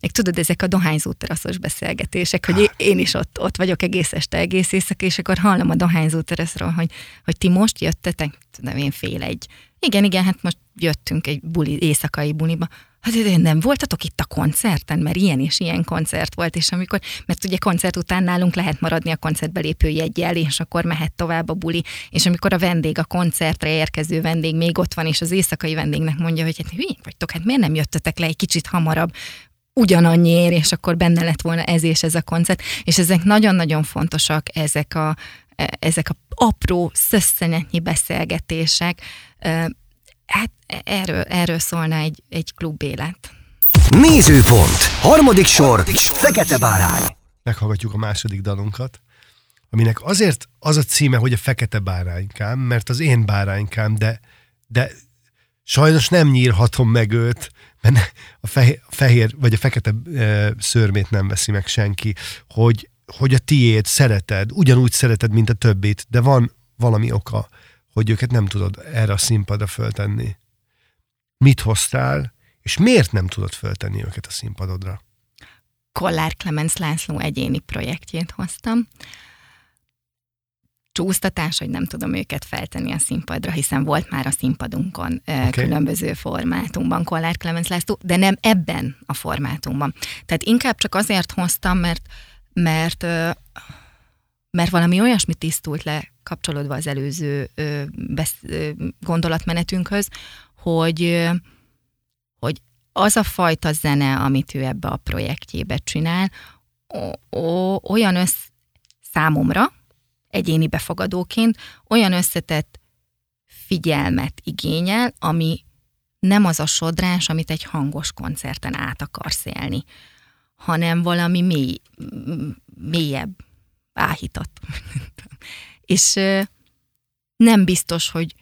Még tudod, ezek a dohányzó teraszos beszélgetések, hogy én is ott, ott vagyok egész este, egész éjszaka, és akkor hallom a dohányzó teraszról, hogy, hogy ti most jöttetek, tudom én fél egy. Igen, igen, hát most jöttünk egy buli, éjszakai buliba. Hát nem voltatok itt a koncerten, mert ilyen és ilyen koncert volt, és amikor, mert ugye koncert után nálunk lehet maradni a koncertbelépő jegyel, és akkor mehet tovább a buli, és amikor a vendég, a koncertre érkező vendég még ott van, és az éjszakai vendégnek mondja, hogy hát hülyék vagytok, hát miért nem jöttetek le egy kicsit hamarabb, ugyanannyiért, és akkor benne lett volna ez és ez a koncert, és ezek nagyon-nagyon fontosak, ezek a, ezek a apró, szösszenetnyi beszélgetések, hát erről, erről szólna egy, egy klub élet. Nézőpont. Harmadik sor. Fekete bárány. Meghallgatjuk a második dalunkat, aminek azért az a címe, hogy a fekete báránykám, mert az én báránykám, de, de sajnos nem nyírhatom meg őt, mert a fehér, vagy a fekete e, szörmét nem veszi meg senki, hogy, hogy a tiét szereted, ugyanúgy szereted, mint a többit, de van valami oka, hogy őket nem tudod erre a színpadra föltenni. Mit hoztál, és miért nem tudod föltenni őket a színpadodra? Kollár Clemens László egyéni projektjét hoztam. Csúsztatás, hogy nem tudom őket feltenni a színpadra, hiszen volt már a színpadunkon okay. különböző formátumban Kollár Clemens László, de nem ebben a formátumban. Tehát inkább csak azért hoztam, mert mert mert valami olyasmi tisztult le kapcsolódva az előző gondolatmenetünkhöz, hogy, hogy az a fajta zene, amit ő ebbe a projektjébe csinál, o, o, olyan össz számomra, egyéni befogadóként, olyan összetett figyelmet igényel, ami nem az a sodrás, amit egy hangos koncerten át akarsz élni, hanem valami mély, mélyebb, áhított. [laughs] és nem biztos, hogy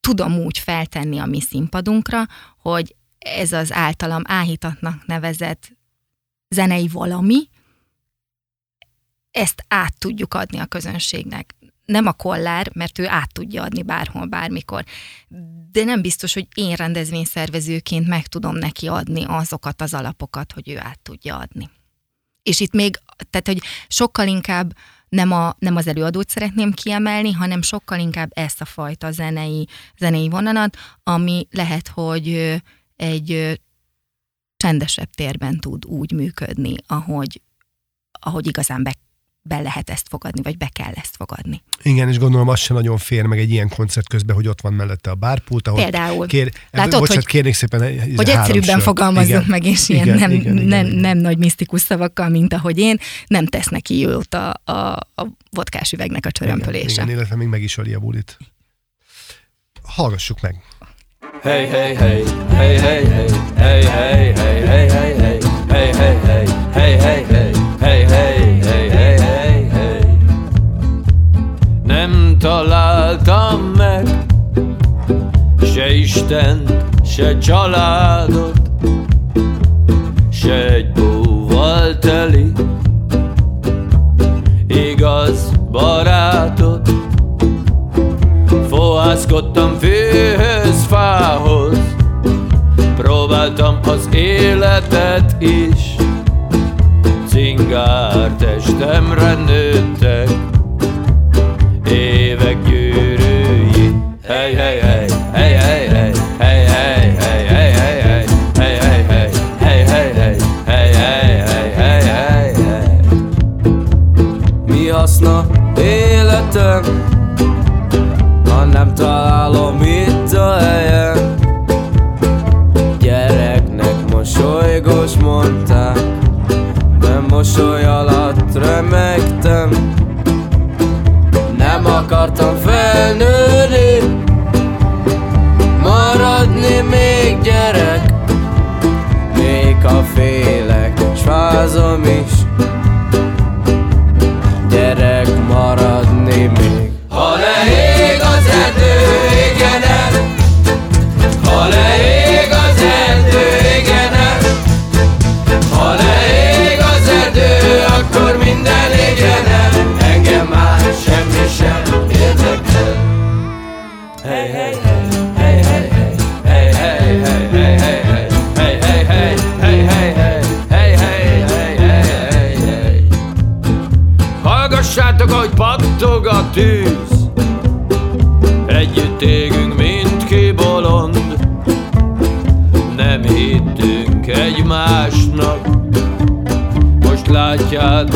tudom úgy feltenni a mi színpadunkra, hogy ez az általam áhítatnak nevezett zenei valami, ezt át tudjuk adni a közönségnek. Nem a kollár, mert ő át tudja adni bárhol, bármikor. De nem biztos, hogy én rendezvényszervezőként meg tudom neki adni azokat az alapokat, hogy ő át tudja adni. És itt még, tehát, hogy sokkal inkább nem, a, nem az előadót szeretném kiemelni, hanem sokkal inkább ezt a fajta zenei, zenei vonalat, ami lehet, hogy egy csendesebb térben tud úgy működni, ahogy, ahogy igazán be be lehet ezt fogadni, vagy be kell ezt fogadni. Igen, és gondolom az sem nagyon fér meg egy ilyen koncert közben, hogy ott van mellette a bárpult, ahol Például. Kér, Látod, bocsánat, hogy, kérnék szépen hogy egyszerűbben fogalmazzunk igen. meg, és ilyen igen, nem, igen, igen, nem, igen. nem nagy misztikus szavakkal, mint ahogy én, nem tesz neki jót a, a, a vodkás üvegnek a csörömpölése. Igen, igen, illetve még meg is a bulit. Hallgassuk meg. Hey, hey, hey, hey, hey, hey, hey, hey, hey, hey, hey, hey, hey, hey, hey, hey, hey, hey, hey, Se Isten, se családot Se egy búval teli. Igaz barátot Fohászkodtam fűhöz, fához. Próbáltam az életet is Cingár testemre nőttek. Évek gyűrűi Hey, hey, életem, ha nem találom itt a helyem Gyereknek mosolyg jogos mondták De mosoly alatt remegtem Nem akartam felnőni Maradni még gyerek. Még a félek, s fázom is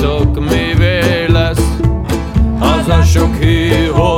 látjátok, mivé lesz. Az a sok hűhó szenvedély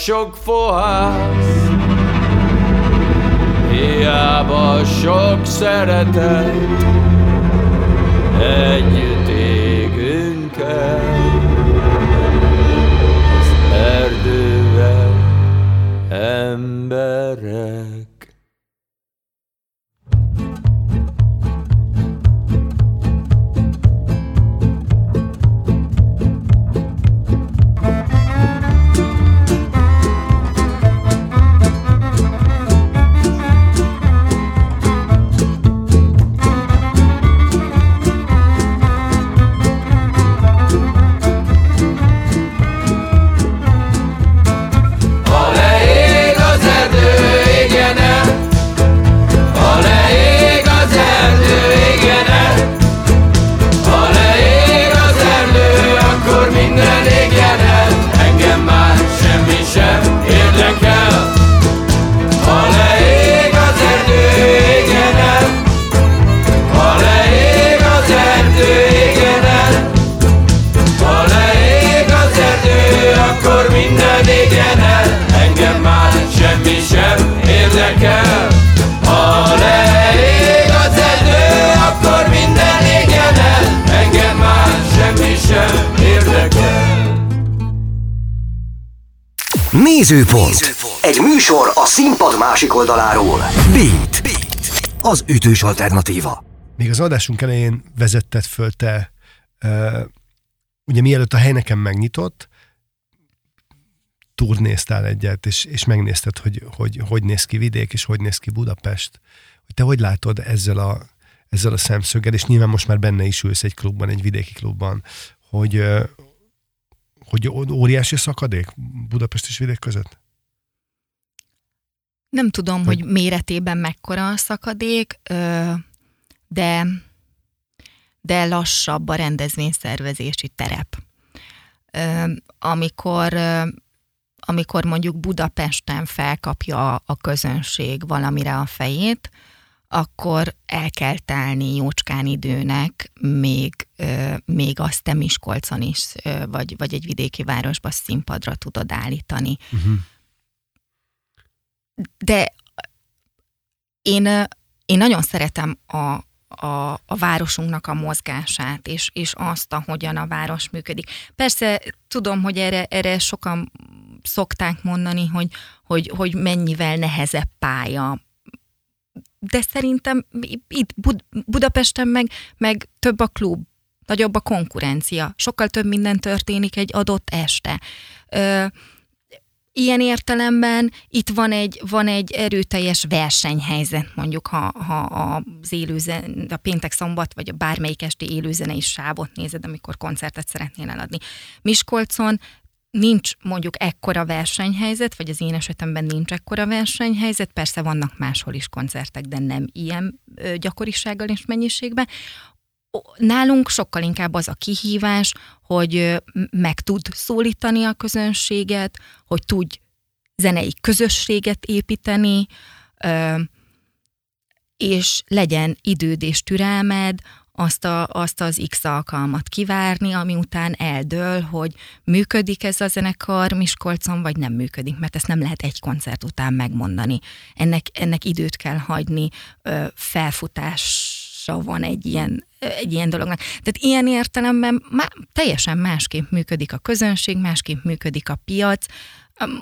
sok fohász Hiába sok szeretet Nézőpont. Egy műsor a színpad másik oldaláról. Beat. Az ütős alternatíva. Még az adásunk elején vezetted föl te, uh, ugye mielőtt a hely nekem megnyitott, turnéztál egyet, és, és megnézted, hogy, hogy hogy néz ki vidék, és hogy néz ki Budapest. Hogy te hogy látod ezzel a, ezzel a szemszöggel, és nyilván most már benne is ülsz egy klubban, egy vidéki klubban, hogy, hogy óriási szakadék Budapest és vidék között? Nem tudom, Vagy- hogy méretében mekkora a szakadék, de, de lassabb a rendezvényszervezési terep. Amikor amikor mondjuk Budapesten felkapja a közönség valamire a fejét, akkor el kell telni jócskán időnek, még, még azt te Miskolcon is, vagy, vagy egy vidéki városba színpadra tudod állítani. Uh-huh. De én, én nagyon szeretem a, a, a városunknak a mozgását, és, és azt, ahogyan a város működik. Persze tudom, hogy erre, erre sokan szokták mondani, hogy, hogy, hogy mennyivel nehezebb pálya. De szerintem itt Bud- Budapesten meg, meg több a klub, nagyobb a konkurencia, sokkal több minden történik egy adott este. Ö, ilyen értelemben itt van egy, van egy erőteljes versenyhelyzet, mondjuk ha, ha az élőzen, a péntek szombat, vagy a bármelyik esti élőzenei sávot nézed, amikor koncertet szeretnél eladni. Miskolcon nincs mondjuk ekkora versenyhelyzet, vagy az én esetemben nincs ekkora versenyhelyzet, persze vannak máshol is koncertek, de nem ilyen gyakorisággal és mennyiségben. Nálunk sokkal inkább az a kihívás, hogy meg tud szólítani a közönséget, hogy tudj zenei közösséget építeni, és legyen időd és türelmed azt, a, azt az X alkalmat kivárni, ami után eldől, hogy működik ez a zenekar Miskolcon, vagy nem működik, mert ezt nem lehet egy koncert után megmondani. Ennek, ennek időt kell hagyni, felfutása van egy ilyen, egy ilyen dolognak. Tehát ilyen értelemben má, teljesen másképp működik a közönség, másképp működik a piac,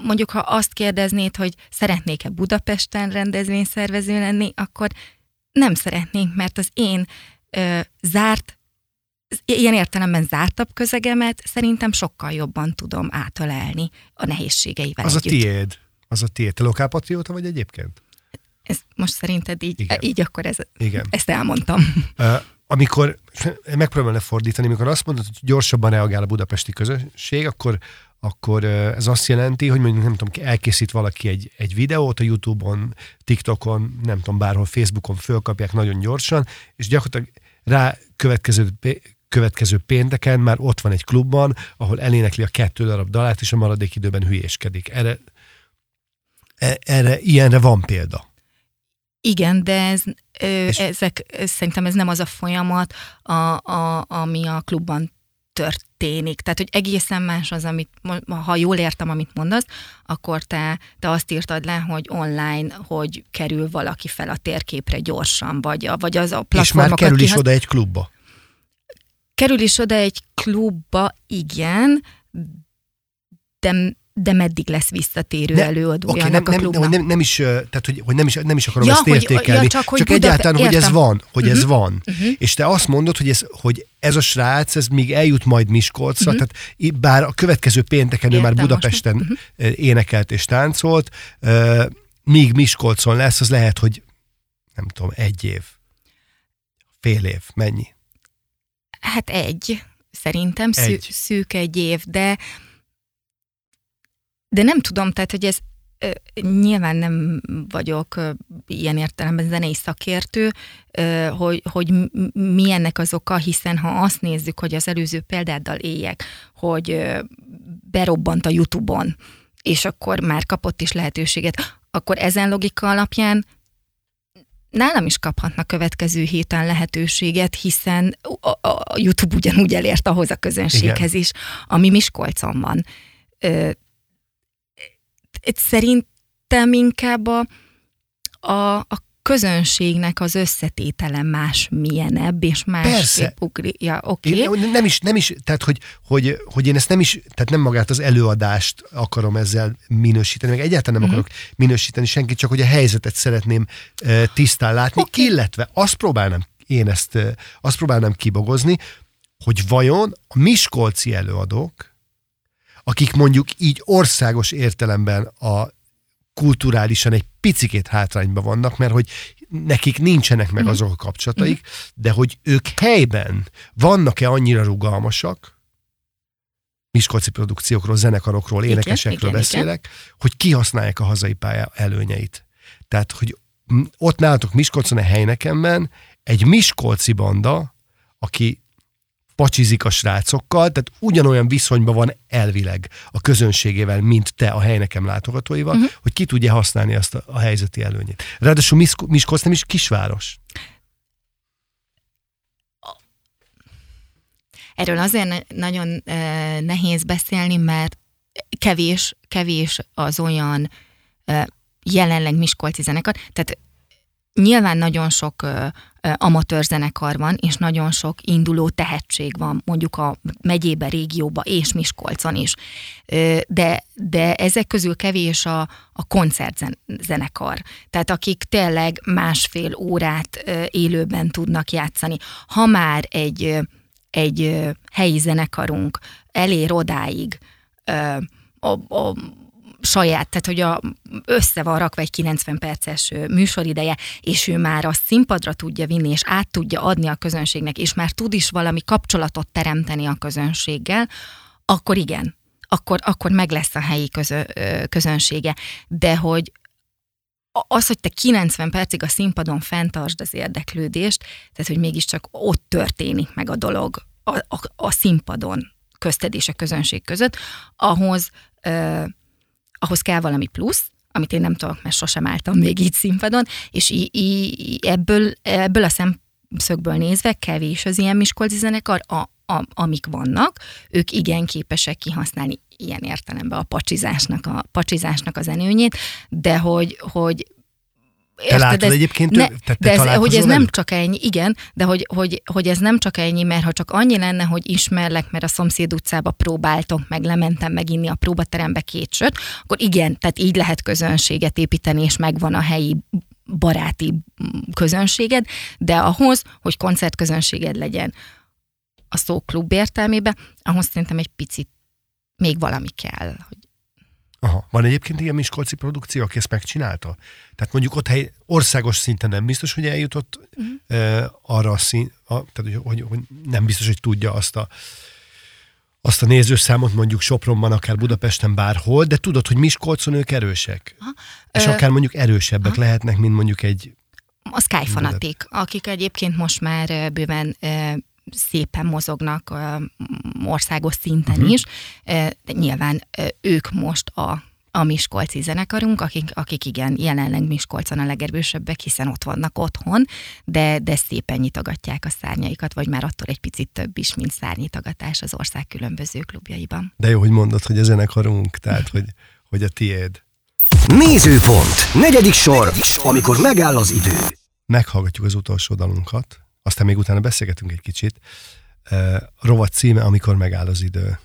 Mondjuk, ha azt kérdeznéd, hogy szeretnék-e Budapesten rendezvényszervező lenni, akkor nem szeretnénk, mert az én ö, zárt, ilyen értelemben zártabb közegemet szerintem sokkal jobban tudom átölelni a nehézségeivel Az együtt. a tiéd. Az a tiéd. Te lokálpatrióta vagy egyébként? Ez most szerinted így, Igen. így akkor ez, Igen. ezt elmondtam. Uh, amikor megpróbálom lefordítani, amikor azt mondod, hogy gyorsabban reagál a budapesti közösség, akkor, akkor ez azt jelenti, hogy mondjuk nem tudom, elkészít valaki egy, egy videót a Youtube-on, TikTokon, nem tudom, bárhol Facebookon fölkapják nagyon gyorsan, és gyakorlatilag rá következő, következő pénteken már ott van egy klubban, ahol elénekli a kettő darab dalát, és a maradék időben hülyéskedik. Erre, e- erre ilyenre van példa. Igen, de ez, ö, ezek, szerintem ez nem az a folyamat, a, a, ami a klubban történik. Tehát, hogy egészen más az, amit, ha jól értem, amit mondasz, akkor te, te azt írtad le, hogy online, hogy kerül valaki fel a térképre gyorsan, vagy, vagy az a És már kerül is oda egy klubba. Kerül is oda egy klubba, igen, de de meddig lesz visszatérő ne, előadója okay, nem, a klubnak? Nem, nem, nem is, tehát, hogy, hogy nem, is, nem is akarom ja, ezt értékelni, ja, csak, hogy csak Budape- egyáltalán, hogy ez van, hogy uh-huh. ez Mhm. van. Uh-huh. És te azt mondod, hogy ez, hogy ez a srác, ez még eljut majd Miskolcra, uh-huh. tehát bár a következő pénteken ő már Budapesten uh-huh. énekelt és táncolt, míg Miskolcon lesz, az lehet, hogy nem tudom, egy év, fél év, mennyi? Hát egy, szerintem szű, egy. szűk egy év, de de nem tudom, tehát, hogy ez ö, nyilván nem vagyok ö, ilyen értelemben zenei szakértő, ö, hogy, hogy mi ennek az oka, hiszen ha azt nézzük, hogy az előző példáddal éljek, hogy berobbant a YouTube-on, és akkor már kapott is lehetőséget, akkor ezen logika alapján nálam is kaphatna következő héten lehetőséget, hiszen a, a YouTube ugyanúgy elért ahhoz a közönséghez Igen. is, ami Miskolcon van. Ö, szerintem inkább a, a, a közönségnek az összetétele más milyenebb, és más ugri. Ja, okay. Én nem is, nem is, tehát hogy, hogy, hogy én ezt nem is, tehát nem magát az előadást akarom ezzel minősíteni, meg egyáltalán nem uh-huh. akarok minősíteni senkit, csak hogy a helyzetet szeretném uh, tisztán látni, okay. illetve azt próbálnám, én ezt, uh, azt próbálnám kibogozni, hogy vajon a miskolci előadók, akik mondjuk így országos értelemben a kulturálisan egy picikét hátrányban vannak, mert hogy nekik nincsenek meg azok a kapcsolataik, de hogy ők helyben vannak-e annyira rugalmasak, miskolci produkciókról, zenekarokról, énekesekről igen, beszélek, igen. hogy kihasználják a hazai pálya előnyeit. Tehát, hogy ott nálatok Miskolcon a helynekemben egy miskolci banda, aki pacsizik a srácokkal, tehát ugyanolyan viszonyban van elvileg a közönségével, mint te a hely nekem látogatóival, uh-huh. hogy ki tudja használni azt a, a helyzeti előnyét. Ráadásul Miskolc nem is kisváros. Erről azért nagyon nehéz beszélni, mert kevés, kevés az olyan jelenleg Miskolci zenekar, tehát nyilván nagyon sok amatőr zenekar van, és nagyon sok induló tehetség van, mondjuk a megyébe, régióba és Miskolcon is. De, de ezek közül kevés a, a koncertzenekar. Tehát akik tényleg másfél órát élőben tudnak játszani. Ha már egy, egy helyi zenekarunk elér odáig, a, a saját, tehát hogy a, össze van rakva egy 90 perces műsorideje, és ő már a színpadra tudja vinni, és át tudja adni a közönségnek, és már tud is valami kapcsolatot teremteni a közönséggel, akkor igen, akkor, akkor meg lesz a helyi közö, közönsége. De hogy az, hogy te 90 percig a színpadon fenntartsd az érdeklődést, tehát hogy mégiscsak ott történik meg a dolog a, a, a színpadon közted és a közönség között, ahhoz ahhoz kell valami plusz, amit én nem tudok, mert sosem álltam még így színpadon, és í- í- ebből, ebből a szemszögből nézve kevés az ilyen Miskolci zenekar, a, a, amik vannak, ők igen képesek kihasználni ilyen értelemben a pacsizásnak, a pacsizásnak az enőnyét, de hogy, hogy Érted, látod ez, egyébként, ne, te, te de ez, hogy ez velük? nem csak ennyi, igen, de hogy, hogy, hogy ez nem csak ennyi, mert ha csak annyi lenne, hogy ismerlek, mert a szomszéd utcába próbáltok, meg lementem meginni a próbaterembe két sört, akkor igen, tehát így lehet közönséget építeni, és megvan a helyi baráti közönséged, de ahhoz, hogy koncertközönséged legyen a szóklub értelmében, ahhoz szerintem egy picit még valami kell, hogy Aha. Van egyébként ilyen miskolci produkció, aki ezt megcsinálta? Tehát mondjuk ott hely, országos szinten nem biztos, hogy eljutott uh-huh. uh, arra a szín, a, tehát hogy, hogy, hogy nem biztos, hogy tudja azt a azt a nézőszámot mondjuk Sopronban, akár Budapesten, bárhol, de tudod, hogy Miskolcon ők erősek. Aha. És Ö... akár mondjuk erősebbek Aha. lehetnek, mint mondjuk egy... A Sky Fanatic, akik egyébként most már bőven szépen mozognak országos szinten uh-huh. is. De nyilván ők most a a Miskolci zenekarunk, akik, akik igen, jelenleg Miskolcon a legerősebbek, hiszen ott vannak otthon, de, de szépen nyitogatják a szárnyaikat, vagy már attól egy picit több is, mint szárnyitogatás az ország különböző klubjaiban. De jó, hogy mondod, hogy a zenekarunk, tehát hogy, hogy a tiéd. Nézőpont. Negyedik sor, amikor megáll az idő. Meghallgatjuk az utolsó dalunkat, aztán még utána beszélgetünk egy kicsit. A rovat címe, amikor megáll az idő.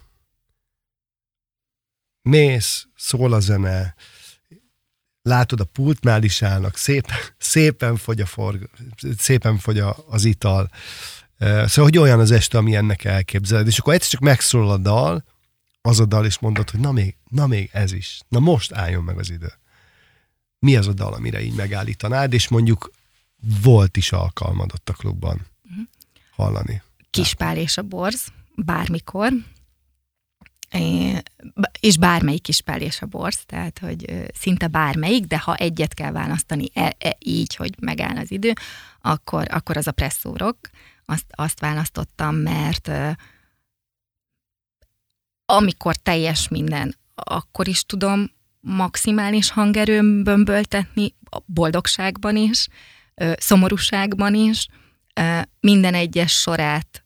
Mész, szól a zene, látod a pultnál is állnak, szépen, szépen fogy, a forg, szépen fogy a, az ital. Szóval, hogy olyan az este, ami ennek elképzeled. És akkor egyszer csak megszólal a dal, az a dal, és mondod, hogy na még, na még ez is. Na most álljon meg az idő. Mi az a dal, amire így megállítanád, és mondjuk volt is alkalmad ott a klubban uh-huh. hallani. Kispál és a borz, bármikor, és bármelyik kispál és a borz, tehát hogy szinte bármelyik, de ha egyet kell választani e, e, így, hogy megáll az idő, akkor, akkor az a presszórok. Azt, azt választottam, mert amikor teljes minden, akkor is tudom maximális hangerőm bömböltetni, a boldogságban is, szomorúságban is, minden egyes sorát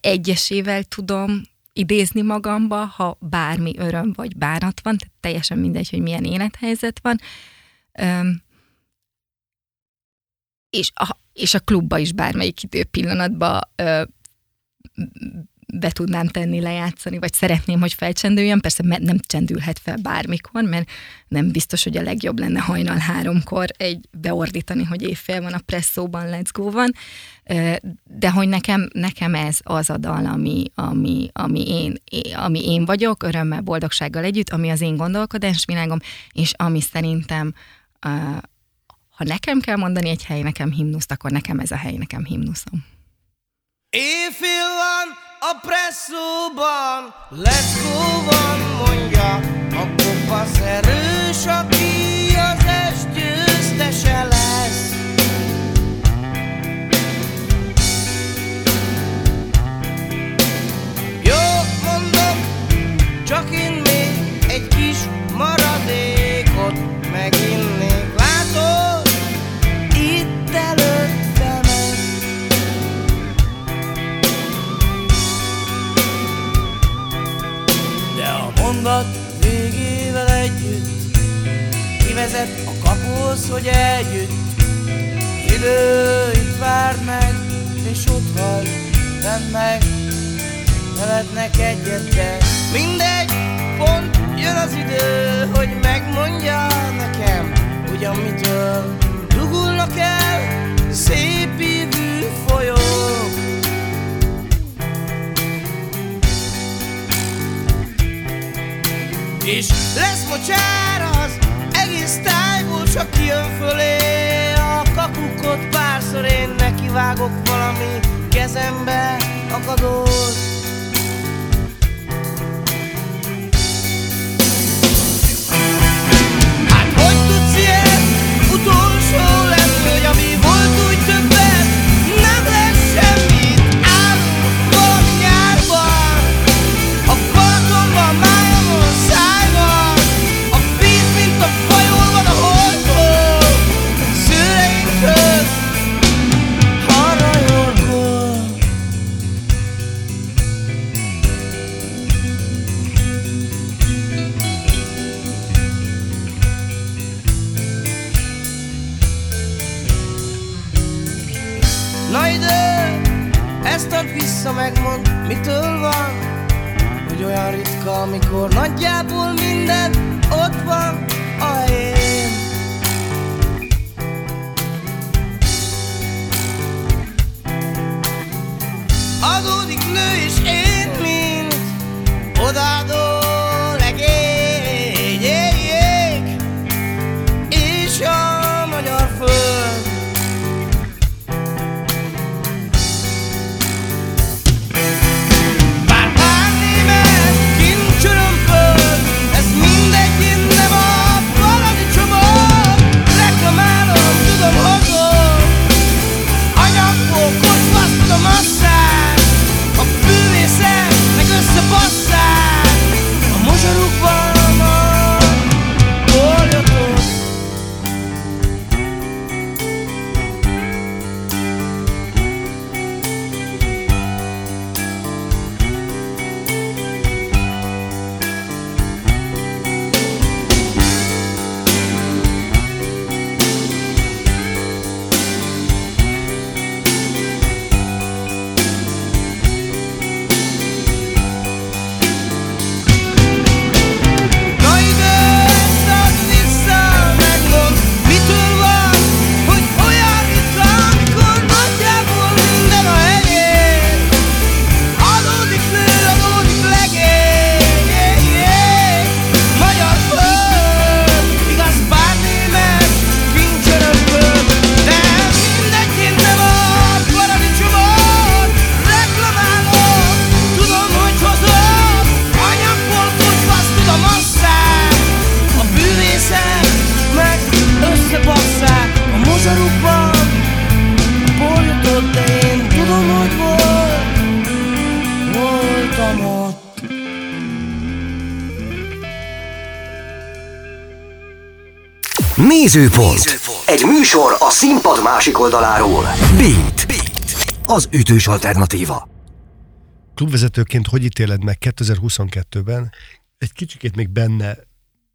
egyesével tudom idézni magamba, ha bármi öröm vagy bánat van, tehát teljesen mindegy, hogy milyen élethelyzet van. És a, és a klubba is bármelyik idő pillanatban be tudnám tenni, lejátszani, vagy szeretném, hogy felcsendüljön. Persze nem csendülhet fel bármikor, mert nem biztos, hogy a legjobb lenne hajnal háromkor egy beordítani, hogy évfél van a presszóban, let's go van. De hogy nekem, nekem ez az a dal, ami, ami, ami, én, ami én vagyok, örömmel, boldogsággal együtt, ami az én gondolkodásvilágom, és ami szerintem ha nekem kell mondani egy hely nekem himnuszt, akkor nekem ez a hely nekem himnuszom. Éjfél van, a presszóban Leszkó van, mondja. A kopasz erős, aki az est győztese lesz. Jó, mondom, csak én még egy kis maradék. szombat végével együtt. Kivezet a kapuhoz, hogy együtt Idő itt vár meg, és ott vagy, bent meg Nevetnek egyetben Mindegy, pont jön az idő, hogy megmondja nekem Ugyan mitől dugulnak el szép évű folyó. És lesz mocsár az egész tájból Csak kijön fölé a kapukot. Párszor én nekivágok valami kezembe akadót Nézőpont. Egy műsor a színpad másik oldaláról. Beat. Beat. Az ütős alternatíva. klubvezetőként hogy ítéled meg 2022-ben, egy kicsikét még benne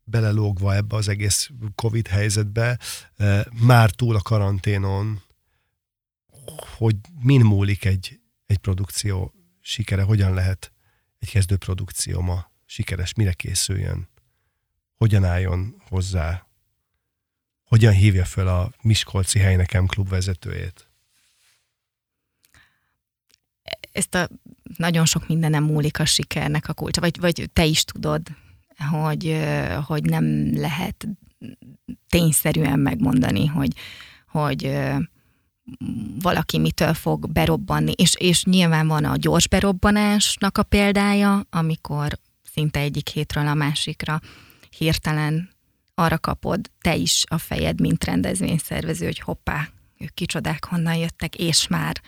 belelógva ebbe az egész Covid helyzetbe, eh, már túl a karanténon, hogy min múlik egy, egy produkció sikere, hogyan lehet egy kezdő produkció ma sikeres, mire készüljön, hogyan álljon hozzá, hogyan hívja föl a Miskolci Helynekem klubvezetőjét. ezt a nagyon sok mindenem múlik a sikernek a kulcsa, vagy, vagy te is tudod, hogy, hogy nem lehet tényszerűen megmondani, hogy, hogy valaki mitől fog berobbanni, és, és nyilván van a gyors berobbanásnak a példája, amikor szinte egyik hétről a másikra hirtelen arra kapod te is a fejed, mint rendezvényszervező, hogy hoppá, ők kicsodák honnan jöttek, és már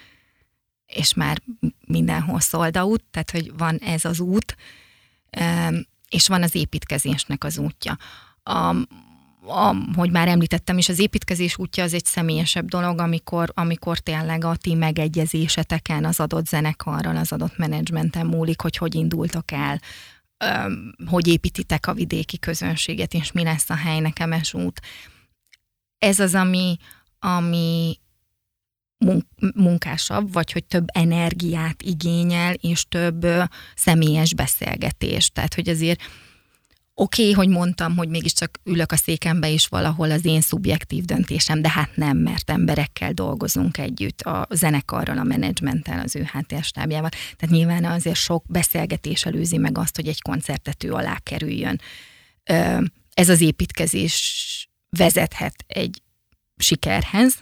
és már mindenhol sold out, tehát hogy van ez az út, és van az építkezésnek az útja. A, a, hogy már említettem is, az építkezés útja az egy személyesebb dolog, amikor, amikor tényleg a ti megegyezéseteken az adott zenekarral, az adott menedzsmenten múlik, hogy hogy indultok el, hogy építitek a vidéki közönséget, és mi lesz a hely nekemes út. ez az, ami, ami mun- munkásabb, vagy hogy több energiát igényel, és több személyes beszélgetés. Tehát, hogy azért oké, okay, hogy mondtam, hogy mégiscsak ülök a székembe, és valahol az én szubjektív döntésem, de hát nem, mert emberekkel dolgozunk együtt, a zenekarral, a menedzsmenttel, az ő háttérstábjával. Tehát nyilván azért sok beszélgetés előzi meg azt, hogy egy koncertető alá kerüljön. Ez az építkezés vezethet egy sikerhez,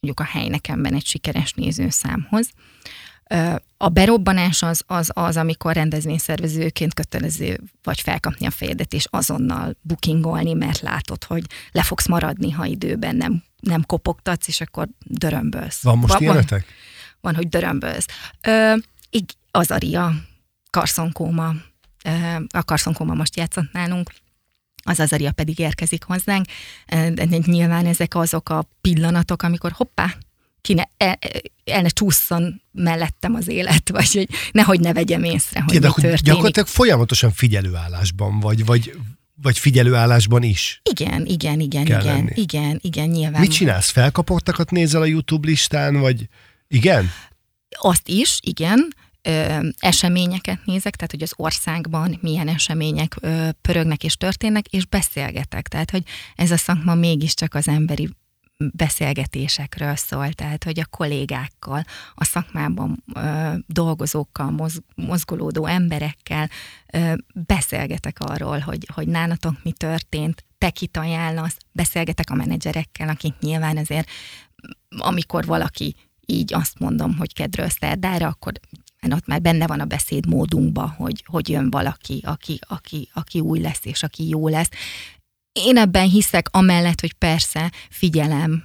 mondjuk a helynekemben egy sikeres nézőszámhoz. A berobbanás az, az, az, amikor rendezvényszervezőként kötelező vagy felkapni a fejedet, és azonnal bookingolni, mert látod, hogy le fogsz maradni, ha időben nem, nem kopogtatsz, és akkor dörömbölsz. Van most Va- ilyenetek? van, hogy dörömbölsz. Ö, ig, az Aria, karszonkóma, ö, a karszonkóma most játszott nálunk, az Azaria pedig érkezik hozzánk. De nyilván ezek azok a pillanatok, amikor hoppá, ki ne, el, el ne csúszson mellettem az élet, vagy hogy nehogy ne vegyem észre, hogy de mi történik. gyakorlatilag folyamatosan figyelőállásban vagy, vagy, vagy figyelőállásban is. Igen, igen, igen, igen, lenni. igen, igen, nyilván. Mit csinálsz? Felkapottakat nézel a YouTube listán, vagy igen? Azt is, igen, ö, eseményeket nézek, tehát hogy az országban milyen események ö, pörögnek és történnek, és beszélgetek. Tehát, hogy ez a szakma mégiscsak az emberi beszélgetésekről szól, tehát hogy a kollégákkal, a szakmában ö, dolgozókkal, moz, mozgolódó emberekkel ö, beszélgetek arról, hogy, hogy nálatok mi történt, te kit ajánlasz, beszélgetek a menedzserekkel, akik nyilván azért, amikor valaki így azt mondom, hogy kedről szerdára, akkor ott már benne van a beszédmódunkban, hogy, hogy jön valaki, aki, aki, aki új lesz, és aki jó lesz. Én ebben hiszek, amellett, hogy persze figyelem,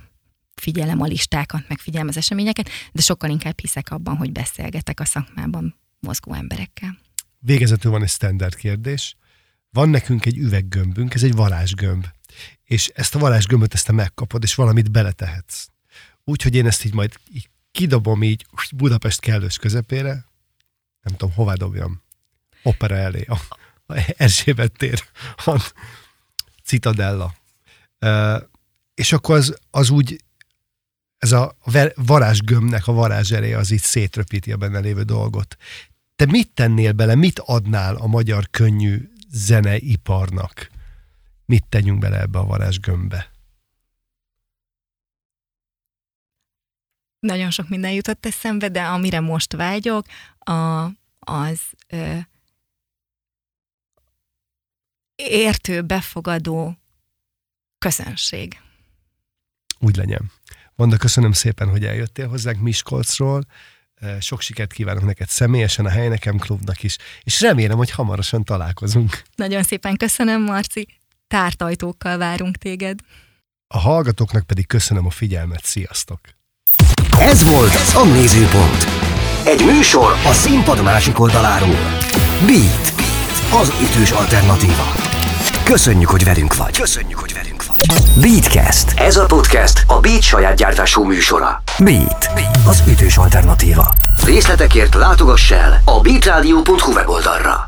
figyelem a listákat, meg figyelem az eseményeket, de sokkal inkább hiszek abban, hogy beszélgetek a szakmában mozgó emberekkel. Végezetül van egy standard kérdés. Van nekünk egy üveggömbünk, ez egy varázsgömb. És ezt a varázsgömböt ezt te megkapod, és valamit beletehetsz. Úgyhogy én ezt így majd így kidobom így Budapest kellős közepére, nem tudom, hová dobjam. Opera elé, a, a Erzsébet tér, Citadella. És akkor az, az úgy, ez a varázsgömbnek a varázsereje az így szétröpíti a benne lévő dolgot. Te mit tennél bele, mit adnál a magyar könnyű zeneiparnak? Mit tegyünk bele ebbe a varázsgömbbe? Nagyon sok minden jutott eszembe, de amire most vágyok, a, az ö, értő, befogadó közönség. Úgy legyen. Vanda, köszönöm szépen, hogy eljöttél hozzánk Miskolcról. Sok sikert kívánok neked személyesen, a Hely Nekem Klubnak is, és remélem, hogy hamarosan találkozunk. Nagyon szépen köszönöm, Marci. Tárt ajtókkal várunk téged. A hallgatóknak pedig köszönöm a figyelmet. Sziasztok! Ez volt a Nézőpont. Egy műsor a színpad másik oldaláról. Beat. Az ütős alternatíva. Köszönjük, hogy velünk vagy. Köszönjük, hogy velünk vagy. Beatcast. Ez a podcast a Beat saját gyártású műsora. Beat. Az ütős alternatíva. Részletekért látogass el a beatradio.hu weboldalra.